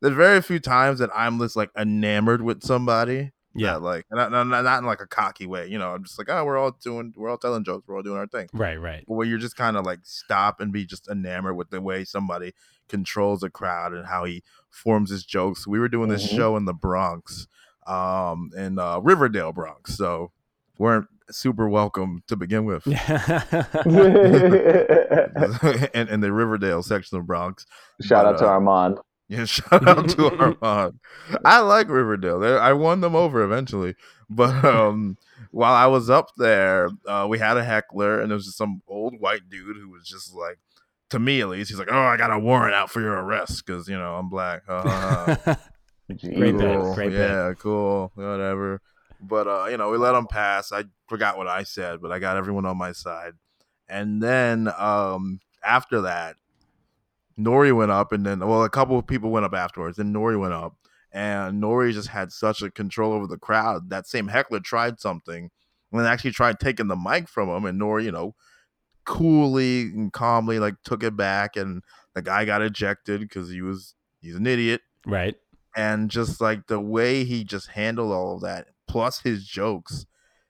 D: "There's very few times that I'm just like enamored with somebody."
B: Yeah.
D: that, like not, not, not in like a cocky way, you know. I'm just like, "Oh, we're all doing, we're all telling jokes, we're all doing our thing."
B: right. Right.
D: But where you're just kind of like stop and be just enamored with the way somebody controls a crowd and how he forms his jokes. We were doing this
C: Mhm.
D: show in the Bronx, um, in uh, Riverdale, Bronx, so weren't super welcome to begin with, and in the Riverdale section of Bronx.
C: Shout
D: But,
C: out to
D: uh,
C: Armand.
D: Yeah, shout out to Armand. I like Riverdale. They- I won them over eventually. But um, while I was up there, uh, we had a heckler, and there was just some old white dude who was just like, to me at least, he's like, "Oh, I got a warrant out for your arrest because you know I'm black." Uh,
B: Great bit,
D: cool.
B: great bit.
D: yeah, cool, whatever. But uh, you know, we let him pass. I forgot what I said, but I got everyone on my side. And then um, after that, Nore went up, and then well, a couple of people went up afterwards. Then Nore went up, and Nore just had such a control over the crowd. That same heckler tried something, and actually tried taking the mic from him, and Nore, you know, coolly and calmly like took it back, and the guy got ejected because he was he's an idiot
B: right.
D: and just like the way he just handled all of that, plus his jokes.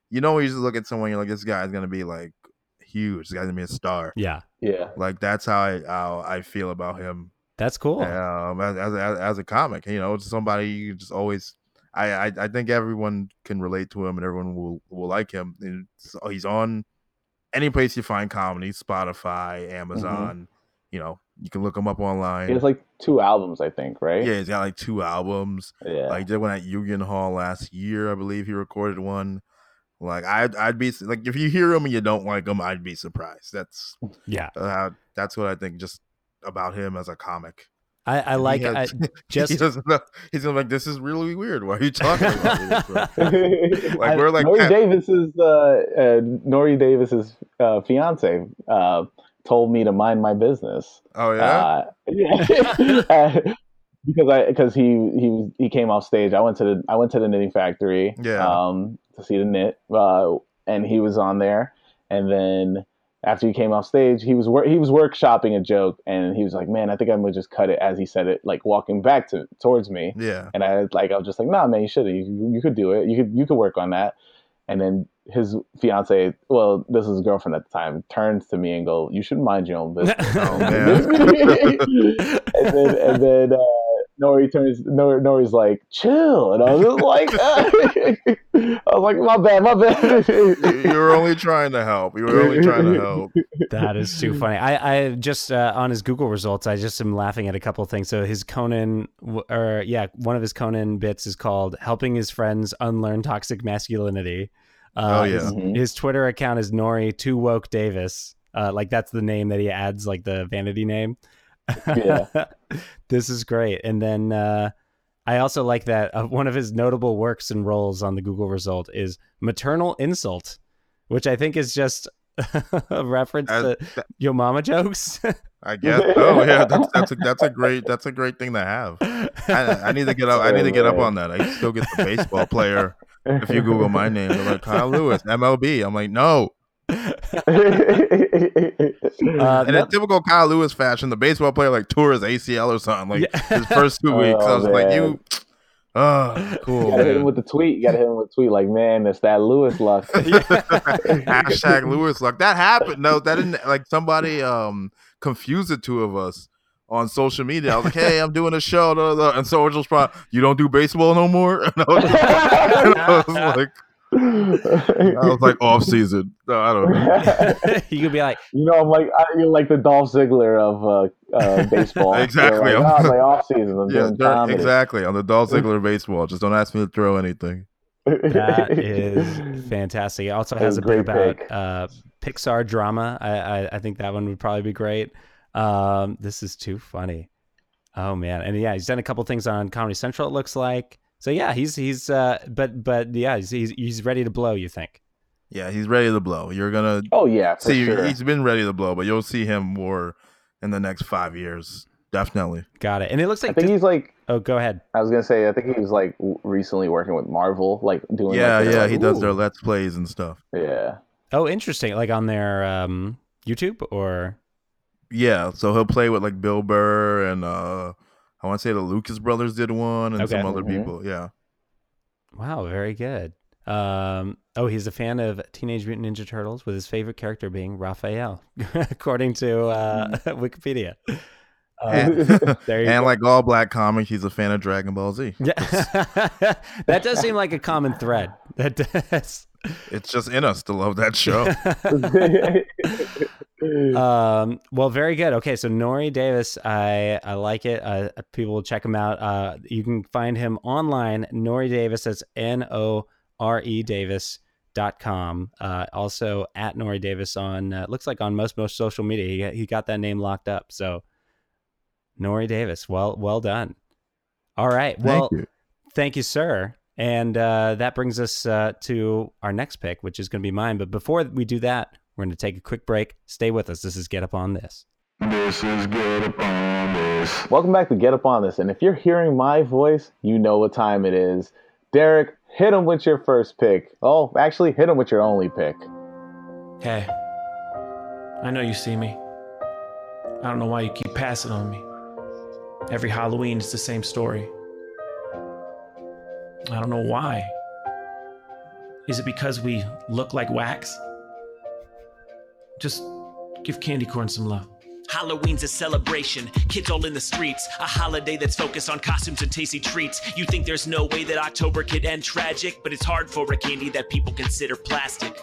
D: You know, you just look at someone, you're like, this guy's gonna be like huge. This guy's gonna be a star.
B: Yeah.
C: Yeah.
D: Like that's how I how I feel about him.
B: That's cool.
D: Um, as, as as as a comic, you know, it's somebody you just always. I, I I think everyone can relate to him and everyone will will like him. And so he's on any place you find comedy, Spotify, Amazon. You know, you can look him up online.
C: He has like two albums, I think, right?
D: yeah, he's got like two albums.
C: Yeah.
D: Like he did one at Union Hall last year, I believe he recorded one. Like I'd I'd be like if you hear him and you don't like him, I'd be surprised. That's
B: Yeah.
D: uh, that's what I think just about him as a comic.
B: I, I
D: He
B: like
D: has-
B: I, just
D: he doesn't know. He's gonna like, this is really weird. Why are you talking about this?
C: like
D: we're like
C: Nore
D: Pat-
C: Davis's uh, uh, Nore Davis's uh, fiance uh, told me to mind my business.
D: Oh yeah,
C: Uh, yeah. because I because he he he came off stage. I went to the I went to the knitting factory.
D: Yeah.
C: Um, to see the knit. Uh, and he was on there, and then. After he came off stage, he was wor- he was workshopping a joke, and he was like, "Man, I think I'm gonna just cut it." As he said it, like walking back to towards me,
D: yeah.
C: and I was like, I was just like, nah, man, you should, you, you could do it. You could, you could work on that. And then his fiance, well, this is his girlfriend at the time, turns to me and go, you should mind your own business.
D: Oh,
C: and then, and then uh, Nore turns, Nore, Nore's like, chill. And I was just like, I was like, my bad, my bad.
D: You, you were only trying to help. You were only trying to help.
B: that is too funny. I, I just uh, on his Google results, I just am laughing at a couple of things. So his Conan, or yeah, one of his Conan bits is called "Helping His Friends Unlearn Toxic Masculinity." Uh,
D: Oh, yeah.
B: his,
C: Mhm.
B: his Twitter account is Nore Too Woke Davis. Uh, like that's the name that he adds, like the vanity name.
C: Yeah.
B: this is great. And then uh, I also like that uh, one of his notable works and roles on the Google result is maternal insult, which I think is just a reference
D: As-
B: to
D: that-
B: your mama jokes.
D: I guess. Oh yeah, that's that's a, that's a great that's a great thing to have. I, I need to get up. I need to get up on that. I still get the baseball player. If you Google my name, they're like Kyle Lewis, MLB. I'm like, no.
B: Uh,
D: And in typical Kyle Lewis fashion, the baseball player like tore his ACL or something. Like
B: Yeah.
D: his first two weeks, I
C: Oh,
D: was like, you. Oh,
C: You
D: cool.
C: gotta hit him with the tweet. You gotta hit him with the tweet like, man, it's that Lewis luck.
D: Hashtag Lewis luck. That happened. No, that didn't. Like somebody um confused the two of us on social media. I was like, hey, I'm doing a show, da, da, da. and so was probably, you don't do baseball no more. And I was, and I was like, I was like off season. No, I don't know.
B: you could be like,
C: you know, I'm like I, you're like the Dolph Ziggler of uh, uh, baseball.
D: Exactly.
C: You're Like, oh, it's like off season. I'm
D: Yeah,
C: doing
D: dur-
C: comedy.
D: exactly. On the Dolph Ziggler baseball, just don't ask me to throw anything.
B: that is fantastic. It also
C: That
B: has a
C: a
B: bit
C: great
B: about
C: pick.
B: uh, Pixar drama. I, I, I think that one would probably be great. Um, this is too funny. Oh man, and yeah, he's done a couple things on Comedy Central. It looks like. So yeah, he's he's uh, but but yeah, he's he's, he's ready to blow. You think?
D: Yeah, he's ready to blow. You're gonna
C: Oh yeah, for
D: see.
C: sure.
D: He's been ready to blow, but you'll see him more in the next five years. Definitely.
B: Got it. And it looks like I
C: think
B: this-
C: he's like.
B: oh, go ahead.
C: I was gonna say. I think he was like recently working with Marvel, like doing.
D: Yeah,
C: their,
D: yeah.
C: like-
D: He does their let's plays and stuff.
C: Yeah.
B: Oh, interesting. Like on their um, YouTube or
D: Yeah, so he'll play with like Bill Burr and uh I want to say the Lucas brothers did one and some
B: Okay.
D: other
C: Mhm.
D: people. Yeah.
B: Wow, very good. Um, oh, he's a fan of Teenage Mutant Ninja Turtles, with his favorite character being Raphael, according to uh, Wikipedia. Uh,
D: And, and like all black comics, he's a fan of Dragon Ball Z.
B: yeah, that does seem like a common thread. That does.
D: It's just in us to love that show.
B: Um, well, very good. Okay, so Nore Davis, I I like it. Uh, people will check him out. Uh, you can find him online. Nore Davis. That's N O R E Davis dot com. Uh, also at Nore Davis on uh, looks like on most most social media. He got, he got that name locked up. So Nore Davis, well well done. All right. Well,
D: Thank you.
B: Thank you, sir. And uh, that brings us uh, to our next pick, which is going to be mine. But before we do that, we're going to take a quick break. Stay with us. This is Get Up on This.
E: This is Get Up On This.
C: Welcome back to Get Up on This. And if you're hearing my voice, you know what time it is. Derek, hit him with your first pick. Oh, actually, hit him with your only pick.
G: Hey, I know you see me. I don't know why you keep passing on me. Every Halloween, it's the same story. I don't know why. Is it because we look like wax? Just give candy corn some love.
H: Halloween's a celebration, kids all in the streets. A holiday that's focused on costumes and tasty treats. You think there's no way that October could end tragic, but it's hard for a candy that people consider plastic.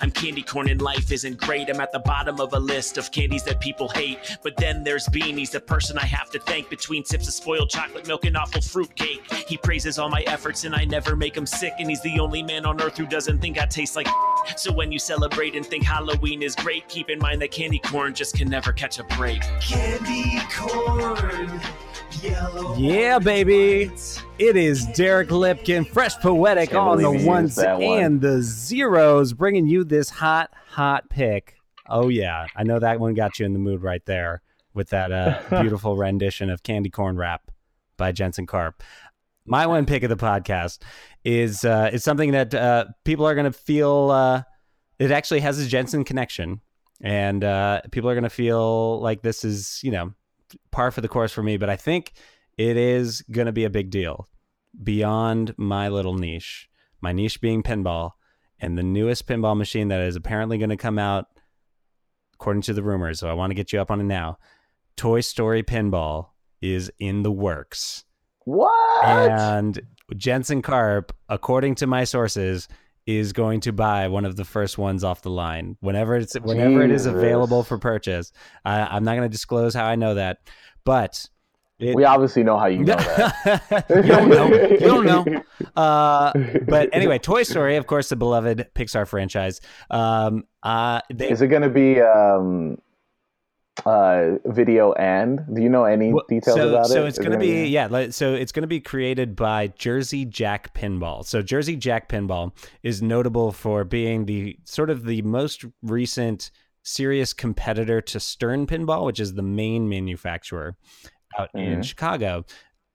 H: I'm candy corn and life isn't great. I'm at the bottom of a list of candies that people hate. But then there's Beanie's, the person I have to thank between sips of spoiled chocolate milk and awful fruitcake. He praises all my efforts and I never make him sick. And he's the only man on earth who doesn't think I taste like. So when you celebrate and think Halloween is great, keep in mind that candy corn just can never catch a break. Candy corn.
B: Yeah, baby. It is Derek Lipkin, fresh poetic on the
C: believe he used
B: ones
C: one.
B: and the zeros, bringing you this hot, hot pick. Oh, yeah. I know that one got you in the mood right there with that uh, beautiful rendition of Candy Corn Rap by Jensen Karp. My one pick of the podcast is uh, is something that uh, people are going to feel. Uh, it actually has a Jensen connection, and uh, people are going to feel like this is you know par for the course for me. But I think it is going to be a big deal beyond my little niche. My niche being pinball, and the newest pinball machine that is apparently going to come out, according to the rumors. So I want to get you up on it now. Toy Story Pinball is in the works.
C: What?
B: And Jensen Karp, according to my sources, is going to buy one of the first ones off the line whenever it's whenever it is available for purchase. I, I'm not going to disclose how I know that, but it,
C: we obviously know how you know that.
B: you don't know. You don't know. Uh, but anyway, Toy Story, of course, the beloved Pixar franchise. Um, uh, they,
C: Is it going to be um, uh, video and. Do you know any
B: Well,
C: details
B: so,
C: about it?
B: so it's going to be
C: any-
B: yeah. like, So it's going to be created by Jersey Jack Pinball. So Jersey Jack Pinball is notable for being the sort of the most recent serious competitor to Stern Pinball, which is the main manufacturer out in
C: Mhm.
B: Chicago.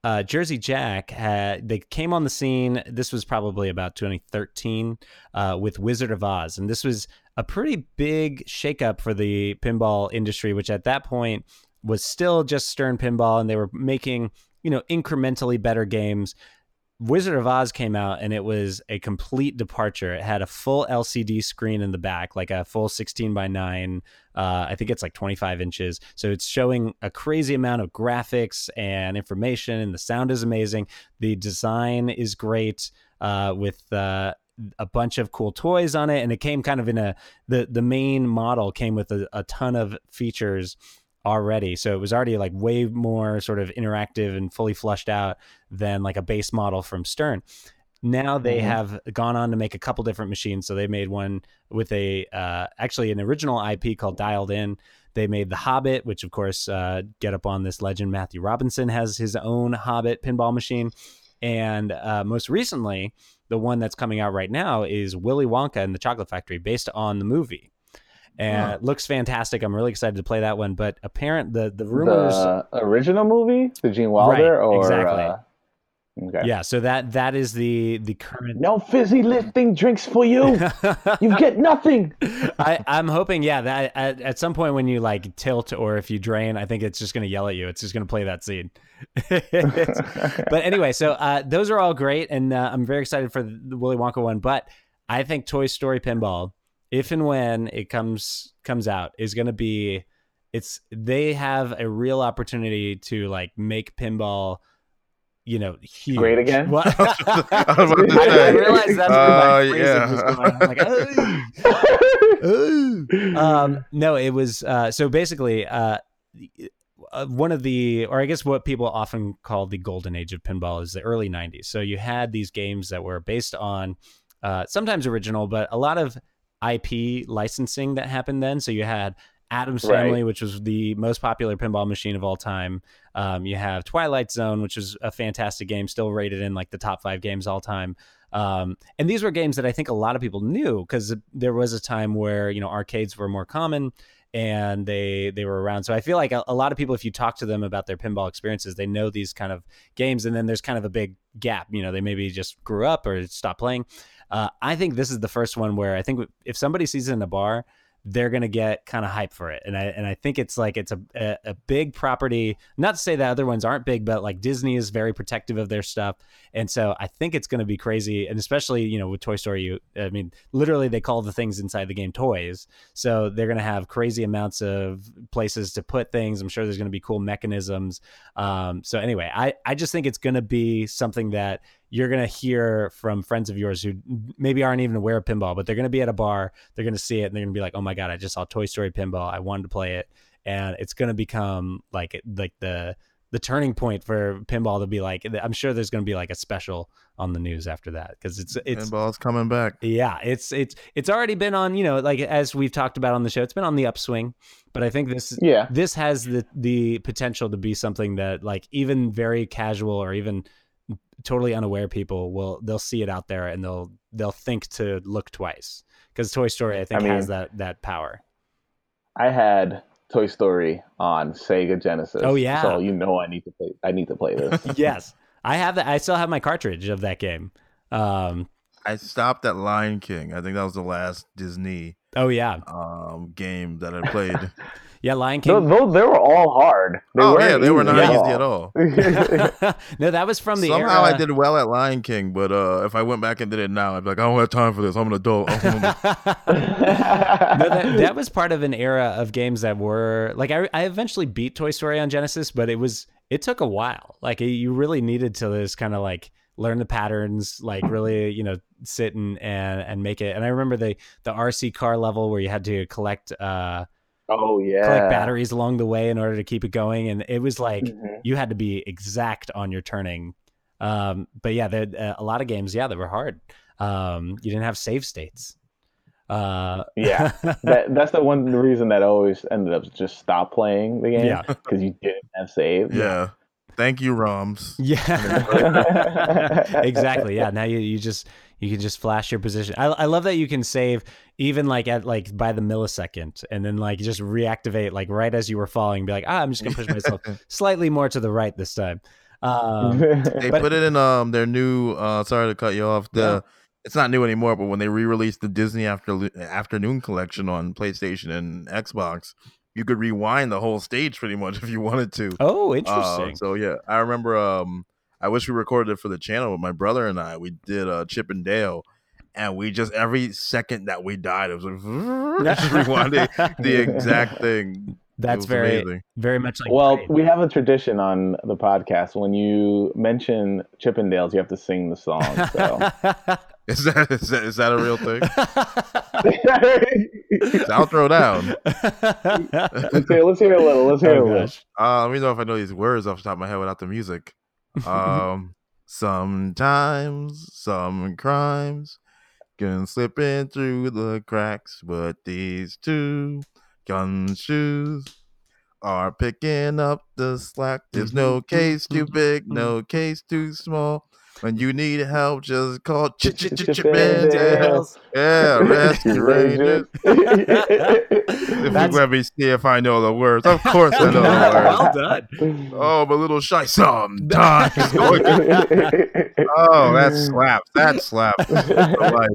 B: Uh, Jersey Jack had they came on the scene. This was probably about 2013 uh, with Wizard of Oz, and this was a pretty big shakeup for the pinball industry, which at that point was still just Stern Pinball, and they were making you know incrementally better games. Wizard of Oz came out and it was a complete departure. It had a full LCD screen in the back, like a full 16 by 9. Uh, I think it's like 25 inches. So it's showing a crazy amount of graphics and information, and the sound is amazing. The design is great uh, with uh, a bunch of cool toys on it, and it came kind of in a the the main model came with a, a ton of features already. So it was already like way more sort of interactive and fully flushed out than like a base model from Stern. Now they
C: Mhm.
B: have gone on to make a couple different machines. So they made one with a uh, actually an original IP called Dialed In. They made the Hobbit, which of course uh, get up on this legend. Matthew Robinson has his own Hobbit pinball machine, and uh, most recently, the one that's coming out right now is Willy Wonka and the Chocolate Factory, based on the movie. And
D: Huh.
B: it looks fantastic. I'm really excited to play that one. But apparent the the rumors,
C: the original movie, the Gene Wilder,
B: Right,
C: or
B: exactly.
C: uh, okay.
B: yeah. So that that is the the current.
C: No fizzy lifting drinks for you. you get nothing.
B: I, I'm hoping, yeah, that at, at some point when you like tilt or if you drain, I think it's just going to yell at you. It's just going to play that scene. But anyway, so uh, those are all great, and uh, I'm very excited for the Willy Wonka one. But I think Toy Story Pinball, if and when it comes comes out, is going to be it's they have a real opportunity to like make pinball, you know, huge.
C: Great again?
B: What?
D: I was
B: I, I realized that's where my
D: Uh,
B: phrasing
D: yeah.
B: was going. I'm like, "Oh." um, no, it was uh, so basically uh, uh, one of the, or I guess what people often call the golden age of pinball is the early '90s. So you had these games that were based on uh, sometimes original, but a lot of IP licensing that happened then. So you had Addams
C: Right.
B: Family, which was the most popular pinball machine of all time. Um, you have Twilight Zone, which is a fantastic game, still rated in like the top five games all time. Um, and these were games that I think a lot of people knew because there was a time where you know arcades were more common and they they were around. So I feel like a, a lot of people, if you talk to them about their pinball experiences, they know these kind of games, and then there's kind of a big gap. You know, they maybe just grew up or stopped playing. Uh, I think this is the first one where I think if somebody sees it in a bar, they're gonna get kind of hype for it, and I and I think it's like it's a, a a big property. Not to say that other ones aren't big, but like Disney is very protective of their stuff, and so I think it's gonna be crazy. And especially you know with Toy Story, you I mean literally they call the things inside the game toys, so they're gonna have crazy amounts of places to put things. I'm sure there's gonna be cool mechanisms. Um, so anyway, I I just think it's gonna be something that you're going to hear from friends of yours who maybe aren't even aware of pinball, but they're going to be at a bar, they're going to see it, and they're going to be like, "Oh my god, I just saw Toy Story pinball. I wanted to play it," and it's going to become like like the the turning point for pinball to be like. I'm sure there's going to be like a special on the news after that because it's it's
D: Pinball's coming back.
B: yeah, it's it's it's already been on, you know, like as we've talked about on the show, it's been on the upswing. But I think this
C: Yeah.
B: this has the the potential to be something that like even very casual or even totally unaware people will they'll see it out there and they'll they'll think to look twice because Toy Story I think
C: I mean-
B: has that that power.
C: I had Toy Story on Sega Genesis.
B: Oh, yeah.
C: So you know I need to play. I need to play this.
B: yes, I have that. I still have my cartridge of that game. Um,
D: I stopped at Lion King. I think that was the last Disney
B: oh yeah,
D: um, game that I played.
B: yeah, Lion King.
C: Those, those, they were all hard. They
D: oh
C: weren't
D: yeah, they were
C: easy
D: not
C: at
D: easy at all.
B: no, that was from the
D: Somehow
B: era.
D: I did well at Lion King, but uh, if I went back and did it now, I'd be like, I don't have time for this. I'm an adult. I'm
B: no, that, that was part of an era of games that were like I, I eventually beat Toy Story on Genesis, but it was it took a while. Like you really needed to just kind of like learn the patterns, like really you know sit and and and make it. And I remember the the RC car level where you had to collect uh
C: oh yeah.
B: collect batteries along the way in order to keep it going, and it was like
C: Mhm.
B: you had to be exact on your turning. Um, but yeah, there, uh, a lot of games, yeah, that were hard. Um, you didn't have save states. Uh,
C: Yeah. that that's the one reason that I always ended up just stop playing the game.
B: Yeah.
C: Because you didn't have save.
D: Yeah. Thank you, ROMs.
B: Yeah, exactly. Yeah, now you you just you can just flash your position. I I love that you can save even like at like by the millisecond, and then like just reactivate like right as you were falling. Be like, ah, I'm just gonna push myself slightly more to the right this time. Um,
D: They
B: But-
D: put it in um their new uh sorry to cut you off. The
B: Yeah.
D: it's not new anymore, but when they re-released the Disney After Afternoon collection on PlayStation and Xbox, you could rewind the whole stage pretty much if you wanted to.
B: oh,
D: Uh,
B: interesting.
D: so yeah, I remember. Um, I wish we recorded it for the channel, but my brother and I we did uh, Chip and Dale, and we just every second that we died, it was like just rewinding the exact thing.
B: That's very
D: amazing.
B: very much like
C: well,
B: Braid.
C: we have a tradition on the podcast. When you mention Chippendales, you have to sing the song. So
D: Is that is that, is that a real thing? I'll throw down.
C: let's hear. Let's hear a little. Let's hear
B: Oh,
C: a little.
D: Uh, let me know if I know these words off the top of my head without the music. Mm-hmm. Um, sometimes some crimes can slip in through the cracks, but these two gumshoes are picking up the slack. There's no mm-hmm. case too mm-hmm. big, no case too small. When you need help, just call Ch Ch Ch Ch
C: Chippendales.
D: Yeah, Rescue Rangers. If you
B: That's-
D: let me see if I know the words, of course I know the words.
B: well done.
D: Oh, I'm a little shy sometimes. oh, that slaps. That slaps. Like,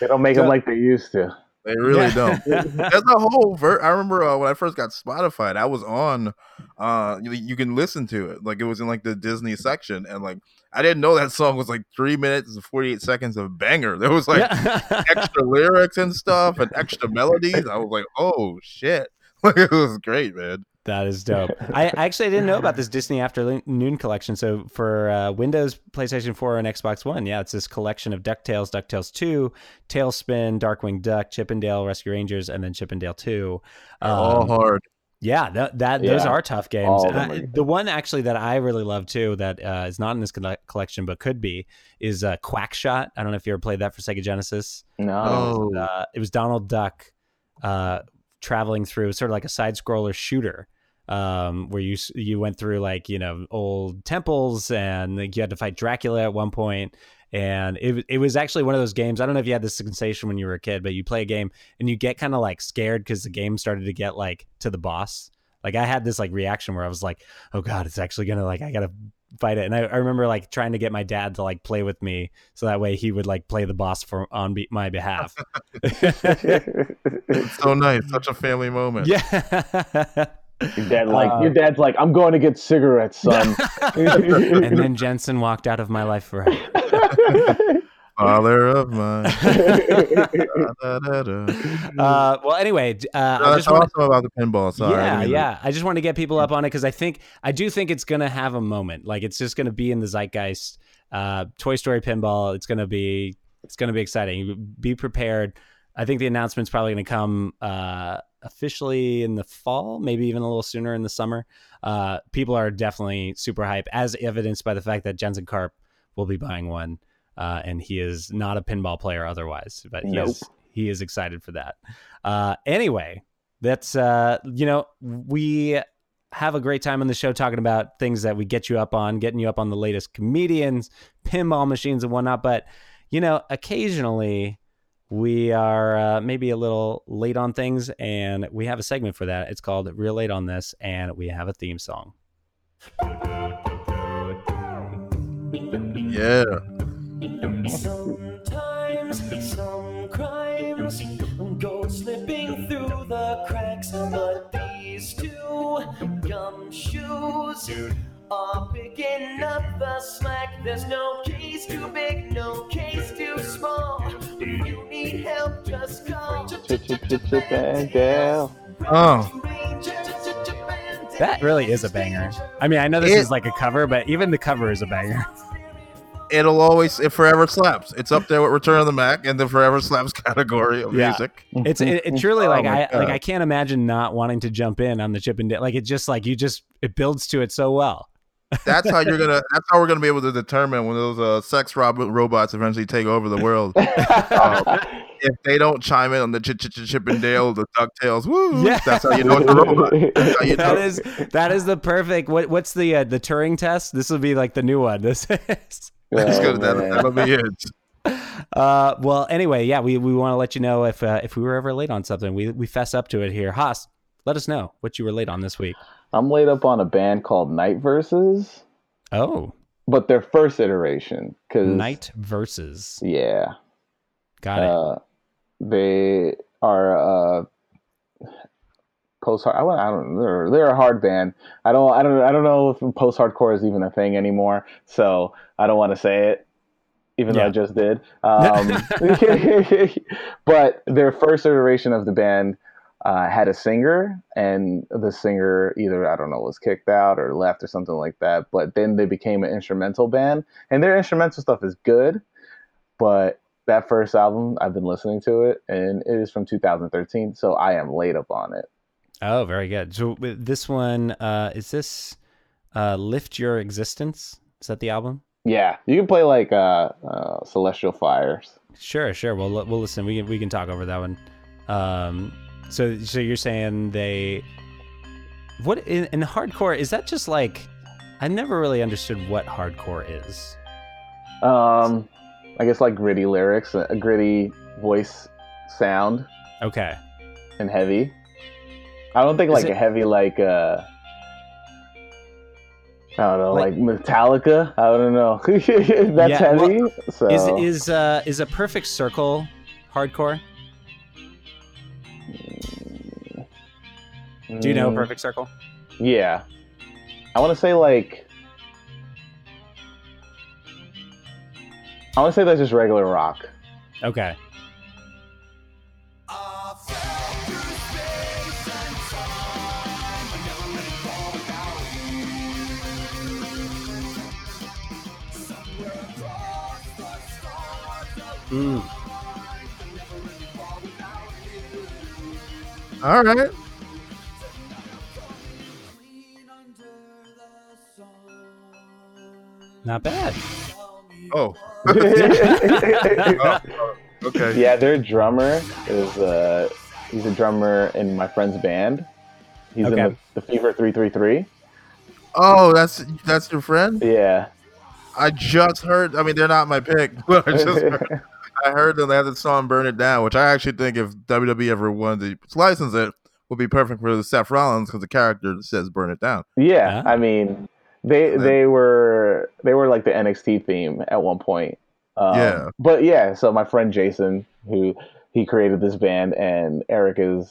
C: they don't make them like they used to.
D: they really
B: Yeah.
D: don't. There's a whole ver- I remember uh, when I first got Spotify, I was on. Uh, you, you can listen to it. Like it was in like the Disney section, and like I didn't know that song was like three minutes and 48 seconds of banger. There was like extra lyrics and stuff and extra melodies. I was like, oh shit. Like it was great, man.
B: That is dope. I I actually didn't know about this Disney Afternoon collection. So for uh, Windows, PlayStation 4, and Xbox One, yeah, it's this collection of DuckTales, DuckTales 2, TaleSpin, Darkwing Duck, Chippendale, Rescue Rangers, and then Chippendale 2.
D: All
B: Um,
D: hard.
B: Yeah, that, that those are tough games.
C: All of
B: And
C: them
B: I-
C: are.
B: the one actually that I really love too, that uh, is not in this colle- collection but could be, is uh, Quackshot. I don't know if you ever played that for Sega Genesis.
C: No.
D: Oh.
B: Uh, it was Donald Duck uh, traveling through sort of like a side scroller shooter. Um, where you you went through like you know old temples and like, you had to fight Dracula at one point, and it it was actually one of those games. I don't know if you had this sensation when you were a kid, but you play a game and you get kind of like scared because the game started to get like to the boss. Like I had this like reaction where I was like, oh god, it's actually gonna like I gotta fight it. And I, I remember like trying to get my dad to like play with me so that way he would like play the boss for on be- my behalf.
D: It's so nice. Such a family moment.
B: yeah.
C: Your dad like
B: Uh,
C: your dad's like, I'm going to get cigarettes, son.
B: and then Jensen walked out of my life forever.
D: Father of mine. Da-da-da-da.
B: Uh, well, anyway, d- uh, I
D: That's
B: just want
D: awesome about the pinball. Sorry.
B: Yeah,
D: didn't mean
B: yeah. I just want to get people up on it because I think I do think it's gonna have a moment. Like it's just gonna be in the zeitgeist. Uh, Toy Story pinball. It's gonna be. It's gonna be exciting. Be prepared. I think the announcement's probably gonna come uh, officially in the fall, maybe even a little sooner in the summer. Uh, people are definitely super hype, as evidenced by the fact that Jensen Karp will be buying one, uh, and he is not a pinball player otherwise, but he is he is excited for that. Uh, anyway, that's uh you know we have a great time on the show talking about things that we get you up on getting you up on the latest comedians pinball machines and whatnot but you know occasionally we are uh, maybe a little late on things and we have a segment for that it's called real late on this and we have a theme song
D: Yeah.
H: Sometimes some crimes go slipping through the cracks, but these two gumshoes are picking up the slack. There's no case too big, no case too small. If you need help, just.
C: Chippendale.
D: Oh,
B: that really is a banger i mean i know this
D: It-
B: is like a cover but even the cover is a banger
D: it'll always it forever slaps. It's up there with Return of the Mack and the forever slaps category of
B: Yeah.
D: music.
B: It's it, it's truly
D: Oh
B: like
D: my
B: I like I can't imagine not wanting to jump in on the chip and Dale. Like it just like you just it builds to it so well.
D: That's how you're gonna. That's how we're gonna be able to determine when those uh, sex rob- robots eventually take over the world. um, if they don't chime in on the Chip Chip Chip and Dale, the Ducktales, woo!
B: Yeah.
D: That's how you know it's a robot. That's how you
B: that
D: know.
B: is that is the perfect. What what's the uh, the Turing test? This will be like the new one. This is.
D: That's
C: Oh,
D: good. That,
C: man.
D: that'll be it.
B: Uh, well, anyway, yeah, we, we want to let you know if uh, if we were ever late on something. We we fess up to it here. Haas, let us know what you were late on this week.
C: I'm laid up on a band called Night Verses,
B: Oh,
C: but their first iteration. Cause,
B: night versus.
C: Yeah.
B: Got it.
C: Uh, they are uh, post hard. I don't- I don't. They're they're a hard band. I don't. I don't. I don't know if post hardcore is even a thing anymore. So I don't want to say it, even though I just did. Um, but their first iteration of the band uh, had a singer, and the singer either I don't know was kicked out or left or something like that. But then they became an instrumental band, and their instrumental stuff is good, but that first album I've been listening to it, and it is from 2013, so I am late up on it.
B: oh, very good. So this one, uh, is this uh, "Lift Your Existence"? Is that the album?
C: Yeah, you can play like uh, uh, Celestial Fires.
B: Sure, sure. We'll we'll listen. We can we can talk over that one. Um, so so you're saying they what in, in hardcore is that just like I never really understood what hardcore is.
C: Um, I guess like gritty lyrics, a gritty voice sound,
B: Okay.
C: and heavy. I don't think
B: Is
C: like
B: it-
C: a heavy like uh I don't know,
B: Like-
C: like, Metallica. I don't know. That's
B: Yeah, well,
C: heavy. so
B: Is is uh is a perfect circle hardcore? Do you know
C: Mm,
B: perfect circle?
C: Yeah. I want to say like. I want to say that's just regular rock.
B: Okay.
D: All right.
B: Not bad.
D: Oh. Oh, okay.
C: Yeah, their drummer is uh he's a drummer in my friend's band. He's
B: Okay.
C: in the, the Fever three three three.
D: Oh, that's that's your friend.
C: Yeah.
D: I just heard. I mean, they're not my pick, but I just heard, I heard them. They had the song "Burn It Down," which I actually think if WWE ever wanted to license it, would be perfect for Seth Rollins because the character says "Burn It Down."
C: Yeah,
B: Ah.
C: I mean, they they were they were like the NXT theme at one point. Um,
D: Yeah.
C: But yeah, so my friend Jason, who he created this band, and Eric is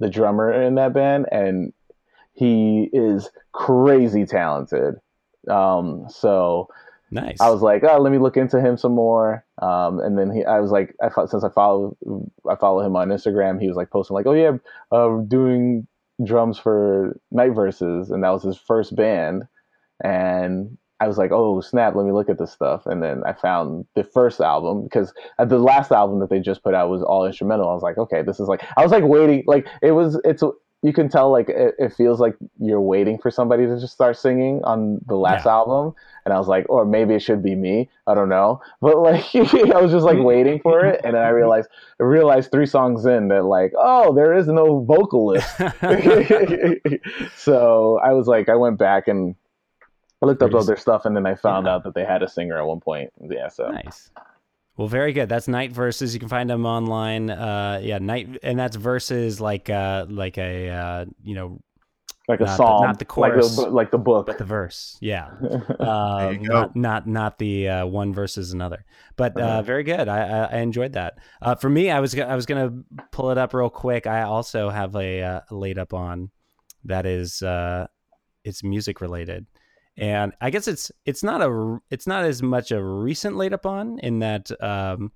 C: the drummer in that band, and he is crazy talented. Um, so
B: Nice.
C: I was like, oh, let me look into him some more. Um, and then he, I was like, I thought since I follow, I follow him on Instagram. He was like posting like, oh yeah, uh, doing drums for Night Verses, and that was his first band. And I was like, oh snap, let me look at this stuff. And then I found the first album because uh, the last album that they just put out was all instrumental. I was like, okay, this is like, I was like waiting, like it was, it's. You can tell like it, it feels like you're waiting for somebody to just start singing on the last
B: Yeah.
C: album, and I was like, or maybe it should be me. I don't know, but like I was just like waiting for it, and then I realized I realized three songs in that like, oh, there is no vocalist. so I was like, I went back and I looked up
B: Pretty-
C: other stuff, and then I found
B: Yeah.
C: out that they had a singer at one point. Yeah, so
B: Nice. Well, very good. That's Night Verses. You can find them online. Uh, yeah, Night, and that's versus like uh, like a uh, you know,
C: like a
B: Not the-
C: song,
B: not the
C: like the, like the book.
B: but the verse. Yeah, uh, not not not the uh, one versus another. But uh, very good. I, I, I enjoyed that. Uh, for me, I was I was gonna pull it up real quick. I also have a uh, laid up on that is uh, it's music related. And I guess it's it's not a it's not as much a recent laid up on in that um,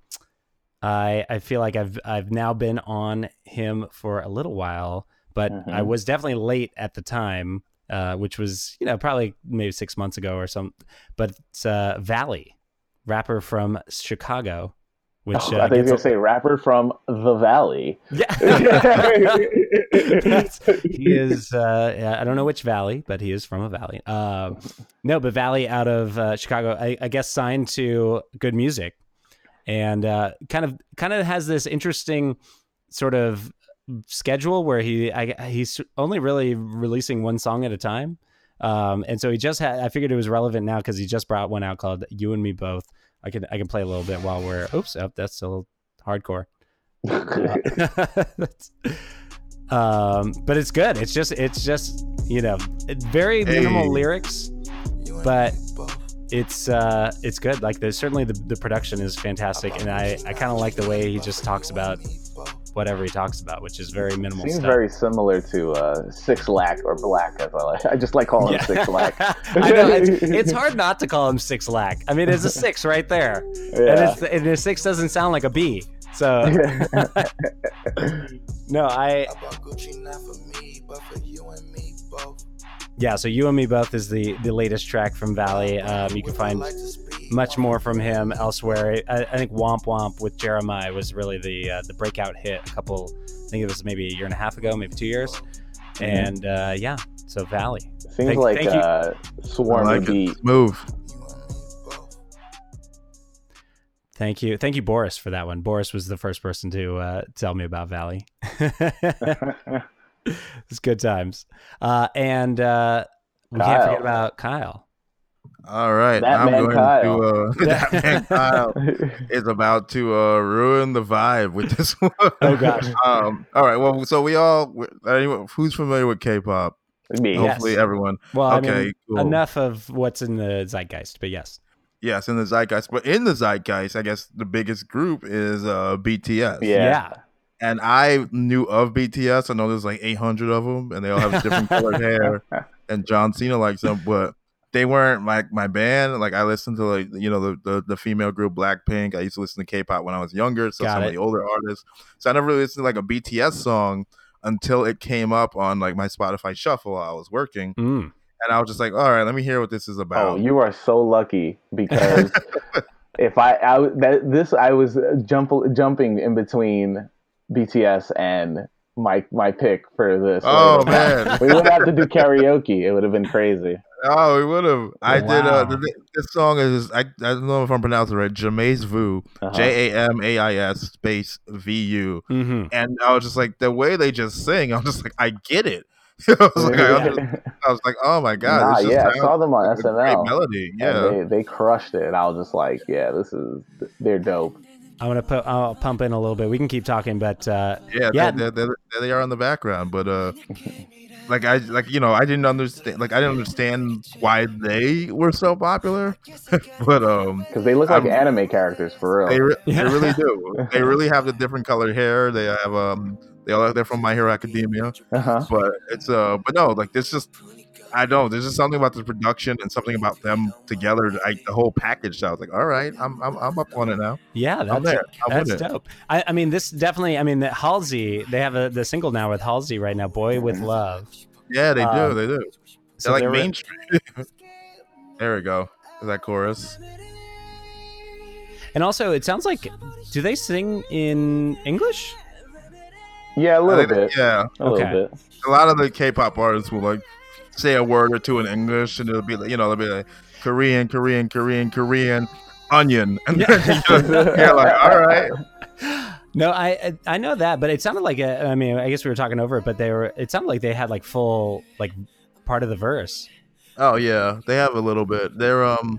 B: I I feel like I've I've now been on him for a little while, but I
C: Mhm.
B: was definitely late at the time, uh, which was you know probably maybe six months ago or something. But it's uh, Valee, rapper from Chicago, which
C: Oh,
B: uh,
C: I think gonna
B: a-
C: say rapper from the Valley.
B: yeah. He is. Uh, I don't know which valley, but he is from a valley. Um, no, but Valee out of uh, Chicago. I, I guess signed to Good Music, and uh, kind of kind of has this interesting sort of schedule where he I, he's only really releasing one song at a time. Um, and so he just had. I figured it was relevant now because he just brought one out called "You and Me Both." I can I can play a little bit while we're. Oops, oh, that's still hardcore. That's- um, but it's good. It's just it's just you know very minimal
D: Hey.
B: lyrics, but it's uh it's good. Like there's certainly the the production is fantastic, and I I kind of like the way he just talks about whatever he talks about, which is very minimal
C: Seems
B: stuff.
C: very similar to uh, Six Lack or Black, as I like. I just like calling him Six Lack.
B: I know it's, it's hard not to call him six lack. I mean, it's a six right there, and,
C: Yeah.
B: it's, and a six doesn't sound like a B. So no, I yeah. So you and me both is the the latest track from Valee. Um, you can find much more from him elsewhere. I, I think Womp Womp with Jeremih was really the uh, the breakout hit. A couple, I think it was maybe a year and a half ago, maybe two years. And uh, yeah, so Valee.
C: Seems
B: Thank-
C: like
B: thank you.
C: uh,
D: I
C: Swarm
D: like
C: would be.
D: Move.
B: Thank you, thank you, Boris, for that one. Boris was the first person to uh, tell me about Valee. it's good times, uh, and uh, we can't forget about Kyle.
D: All right.
C: That
D: I'm
C: man
D: going
C: Kyle.
D: to uh, that man Kyle is about to uh, ruin the vibe with this one.
B: Oh, gosh.
D: um, all right. Well, so we all anyone who's familiar with K-pop?
C: me.
B: Yes.
D: Hopefully, everyone.
B: Well, I
D: Okay,
B: mean,
D: cool.
B: enough of what's in the zeitgeist, but yes,
D: Yes, in the zeitgeist, but in the zeitgeist, I guess the biggest group is uh, BTS.
C: Yeah.
D: And I knew of BTS. I know there's like 800 of them, and they all have different colored hair. And John Cena likes them, but they weren't like my band. Like I listened to like you know the the, the female group Blackpink. I used to listen to K-pop when I was younger, so
B: Got
D: some
B: it.
D: of the older artists. So I never really listened to like a BTS song until it came up on like my Spotify shuffle while I was working,
B: Mm.
D: and I was just like, all right, let me hear what this is about.
C: Oh, you are so lucky because if I, I that this I was jump, jumping in between BTS and my my pick for this.
D: Oh,
C: later.
D: man.
C: we would have to do karaoke. It would have been crazy.
D: Oh, we would have. I did. Uh,
B: Wow.
D: th- this song is I, I don't know if I'm pronouncing it right. Jamais Vu,
C: Uh-huh.
D: J A M A I S space V U,
B: hmm
D: and I was just like the way they just sing. I was just like, I get it. I was like, I, under- I was like, oh my god,
C: nah,
D: this just
C: yeah, I saw them on
D: like great
C: SNL.
D: melody.
C: and
D: Yeah,
C: they, they crushed it, and I was just like, yeah, this is they're dope.
B: I'm gonna put. I'll pump in a little bit. We can keep talking, but uh,
D: yeah,
B: Yeah.
D: They, they, they, they are in the background, but uh, like I like you know I didn't understand like I didn't understand why they were so popular, but um.
C: Because they look like
D: I'm-
C: anime characters for real.
D: They, re-
B: Yeah.
D: they really do. They really have the different colored hair. They have um they all they're from My Hero Academia.
C: uh-huh.
D: But it's uh but no, like there's just I don't know, there's just something about the production and something about them together. I, the whole package. So I was like, all right, I'm I'm, I'm up on it now.
B: yeah, that's
D: there. I'm with
B: that's
D: it.
B: dope. I, I mean, this definitely. I mean, the Halsey. They have a the single now with Halsey right now. Boy with Love.
D: Yeah, they
B: Um,
D: do. They do.
B: So
D: They're like
B: they were-
D: mainstream. there we go. Is that chorus?
B: And also, it sounds like. Do they sing in English?
C: Yeah, a
D: I
C: little
D: think
C: bit.
D: yeah.
C: A little bit.
D: A lot of the K-pop artists will like say a word or two in English, and it'll be like you know they'll be like Korean, Korean, Korean, Korean, onion, and
B: Yeah.
D: you're, like, all right.
B: No, I I- know that, but it sounded like a, I mean, I guess we were talking over it, but they were. It sounded like they had like full like part of the verse.
D: Oh yeah, they have a little bit. They're um,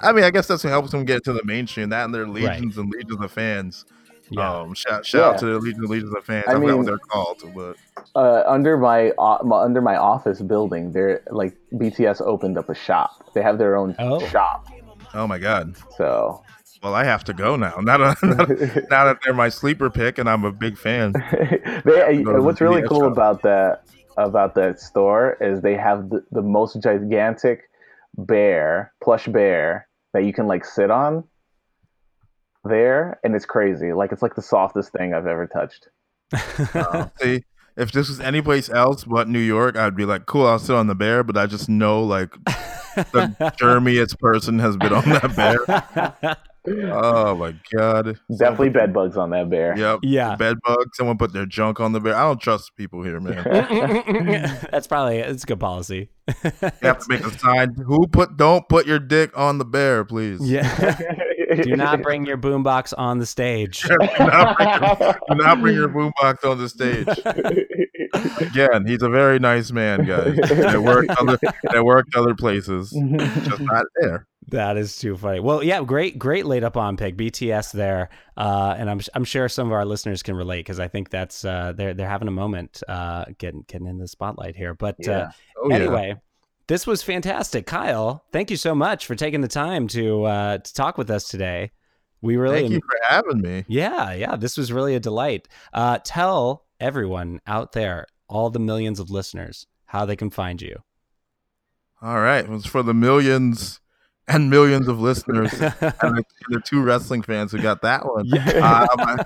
D: I mean, I guess that's what helps them get to the mainstream. That and their legions and legions of fans.
B: Yeah.
D: Um, shout shout out to the Legion and legions of fans.
C: I
D: I, forgot
C: mean-
D: what they're called, but
C: Uh, under my, uh, my under my office building, they're like BTS opened up a shop. They have their own
B: Oh.
C: shop.
D: oh my god.
C: So
D: Well, I have to go now. Now that, now that- now that they're my sleeper pick, and I'm a big fan.
C: they, what's really
D: BTS
C: cool
D: shop.
C: about that about that store is they have the, the most gigantic bear plush bear that you can like sit on there and it's crazy like it's like the softest thing i've ever touched
D: Uh, see, if this was any place else but New York, I'd be like, cool, I'll sit on the bear. But I just know like the germiest person has been on that bear. Oh my god.
C: Definitely bed bugs on that bear.
D: Yep.
B: Yeah.
D: Bed bug. Someone put their junk on the bear. I don't trust people here, man.
B: That's probably it's a good policy.
D: You have to make a sign. Who put? Don't put your dick on the bear, please.
B: yeah. Do not bring your boombox on the stage.
D: do, not bring your, do not bring your boombox on the stage. Again, he's a very nice man, guys. That worked other that worked other places, just not there.
B: That is too funny. Well, yeah, great, great laid up on pick BTS there, uh, and I'm I'm sure some of our listeners can relate because I think that's uh, they're they're having a moment uh, getting getting in the spotlight here. But uh,
C: Yeah.
D: Oh yeah.
B: This was fantastic, Kyle. Thank you so much for taking the time to uh, to talk with us today. We really,
D: Thank you for having me.
B: yeah, yeah, this was really a delight. Uh, tell everyone out there, all the millions of listeners, how they can find you.
D: All right, it was for the millions and millions of listeners and the, the two wrestling fans who got that one. Uh, my,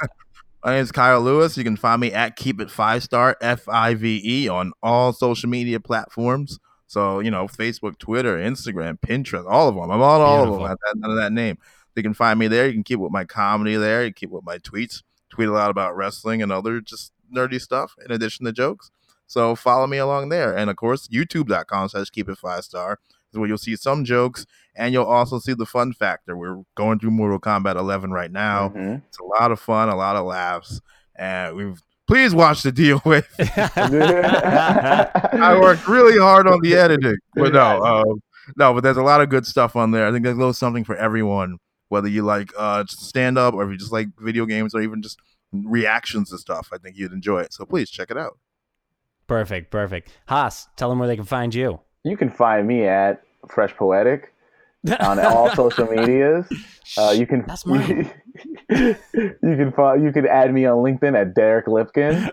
D: my name is Kyle Lewis. You can find me at Keep It Five Star F I V E on all social media platforms. So you know, Facebook, Twitter, Instagram, Pinterest, all of them. I'm on all
B: Beautiful.
D: of them. None of that name. You can find me there. You can keep with my comedy there. You can keep with my tweets. Tweet a lot about wrestling and other just nerdy stuff in addition to jokes. So follow me along there. And of course, youtube.com slash keep it five star is where you'll see some jokes and you'll also see the fun factor. We're going through Mortal Kombat 11 right now.
C: Mhm.
D: It's a lot of fun, a lot of laughs. And we've please watch the DOA. I worked really hard on the editing. But no, um, no, but there's a lot of good stuff on there. I think there's a little something for everyone, whether you like uh stand up or if you just like video games or even just reactions to stuff. I think you'd enjoy it. So please check it out.
B: Perfect, perfect. Haas, tell them where they can find you.
C: You can find me at Fresh Poetic on all social medias. Uh, you can
B: That's mine.
C: you can find you can add me on LinkedIn at Derek Lipkin.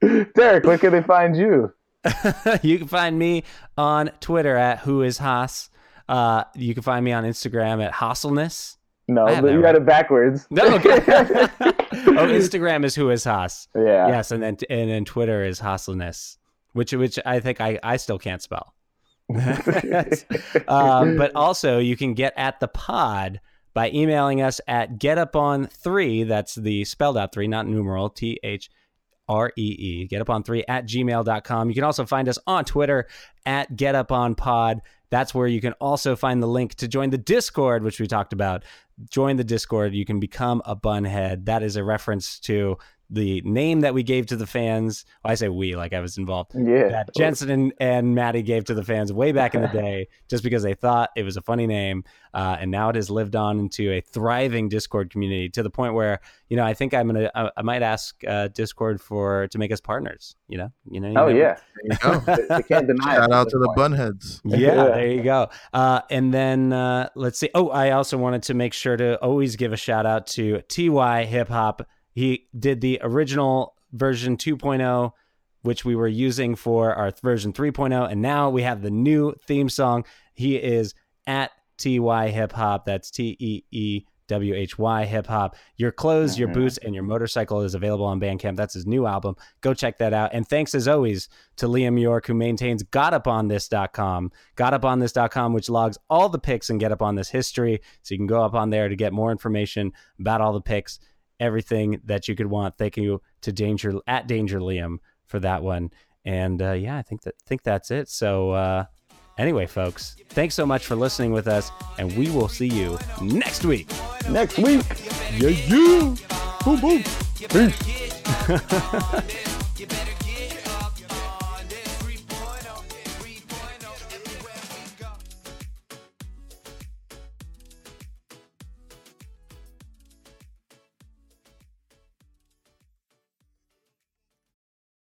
C: Derek, where can they find you?
B: you can find me on Twitter at who is Haas. Uh, you can find me on Instagram at Hostleness.
C: No, but you got it backwards.
B: No, okay. oh, Instagram is who is Haas.
C: Yeah.
B: Yes, and then and then Twitter is Hostleness, which which I think I I still can't spell. um, but also you can get at the pod by emailing us at getupon3 that's the spelled out three not numeral t h r e e getupon3 at gmail.com you can also find us on twitter at getuponpod that's where you can also find the link to join the discord which we talked about. Join the discord. You can become a bunhead. That is a reference to the name that we gave to the fans well, i say we like i was involved
C: Yeah.
B: that Jensen and, and Maddie gave to the fans way back in the day just because they thought it was a funny name. Uh, and now it has lived on into a thriving Discord community to the point where, you know, I think I'm going to, I, I might ask uh, Discord for, to make us partners, you know? You know? you
C: Oh
B: never-
C: yeah.
D: There you go.
C: They, they can't deny it.
D: Shout out to the
C: point.
D: bunheads.
B: Yeah,
C: Yeah.
B: there you go. Uh, and then uh, let's see. Oh, I also wanted to make sure to always give a shout out to teewhy Hip Hop. He did the original version 2.0, which we were using for our version 3.0. And now we have the new theme song. He is at teewhy Hip Hop. That's T E E W H Y Hip Hop. Your clothes, your mm-hmm. boots, and your motorcycle is available on Bandcamp. That's his new album. Go check that out. And thanks as always to Liam York, who maintains GotUpOnThis.com. GotUpOnThis.com, which logs all the picks and Get Up On This history. So you can go up on there to get more information about all the picks, everything that you could want. Thank you to Danger at Danger Liam for that one. And uh, yeah, I think that think that's it. So uh, anyway, folks, thanks so much for listening with us, and we will see you next week.
C: Next week.
B: Yeah, yeah. Boom, boom.
A: You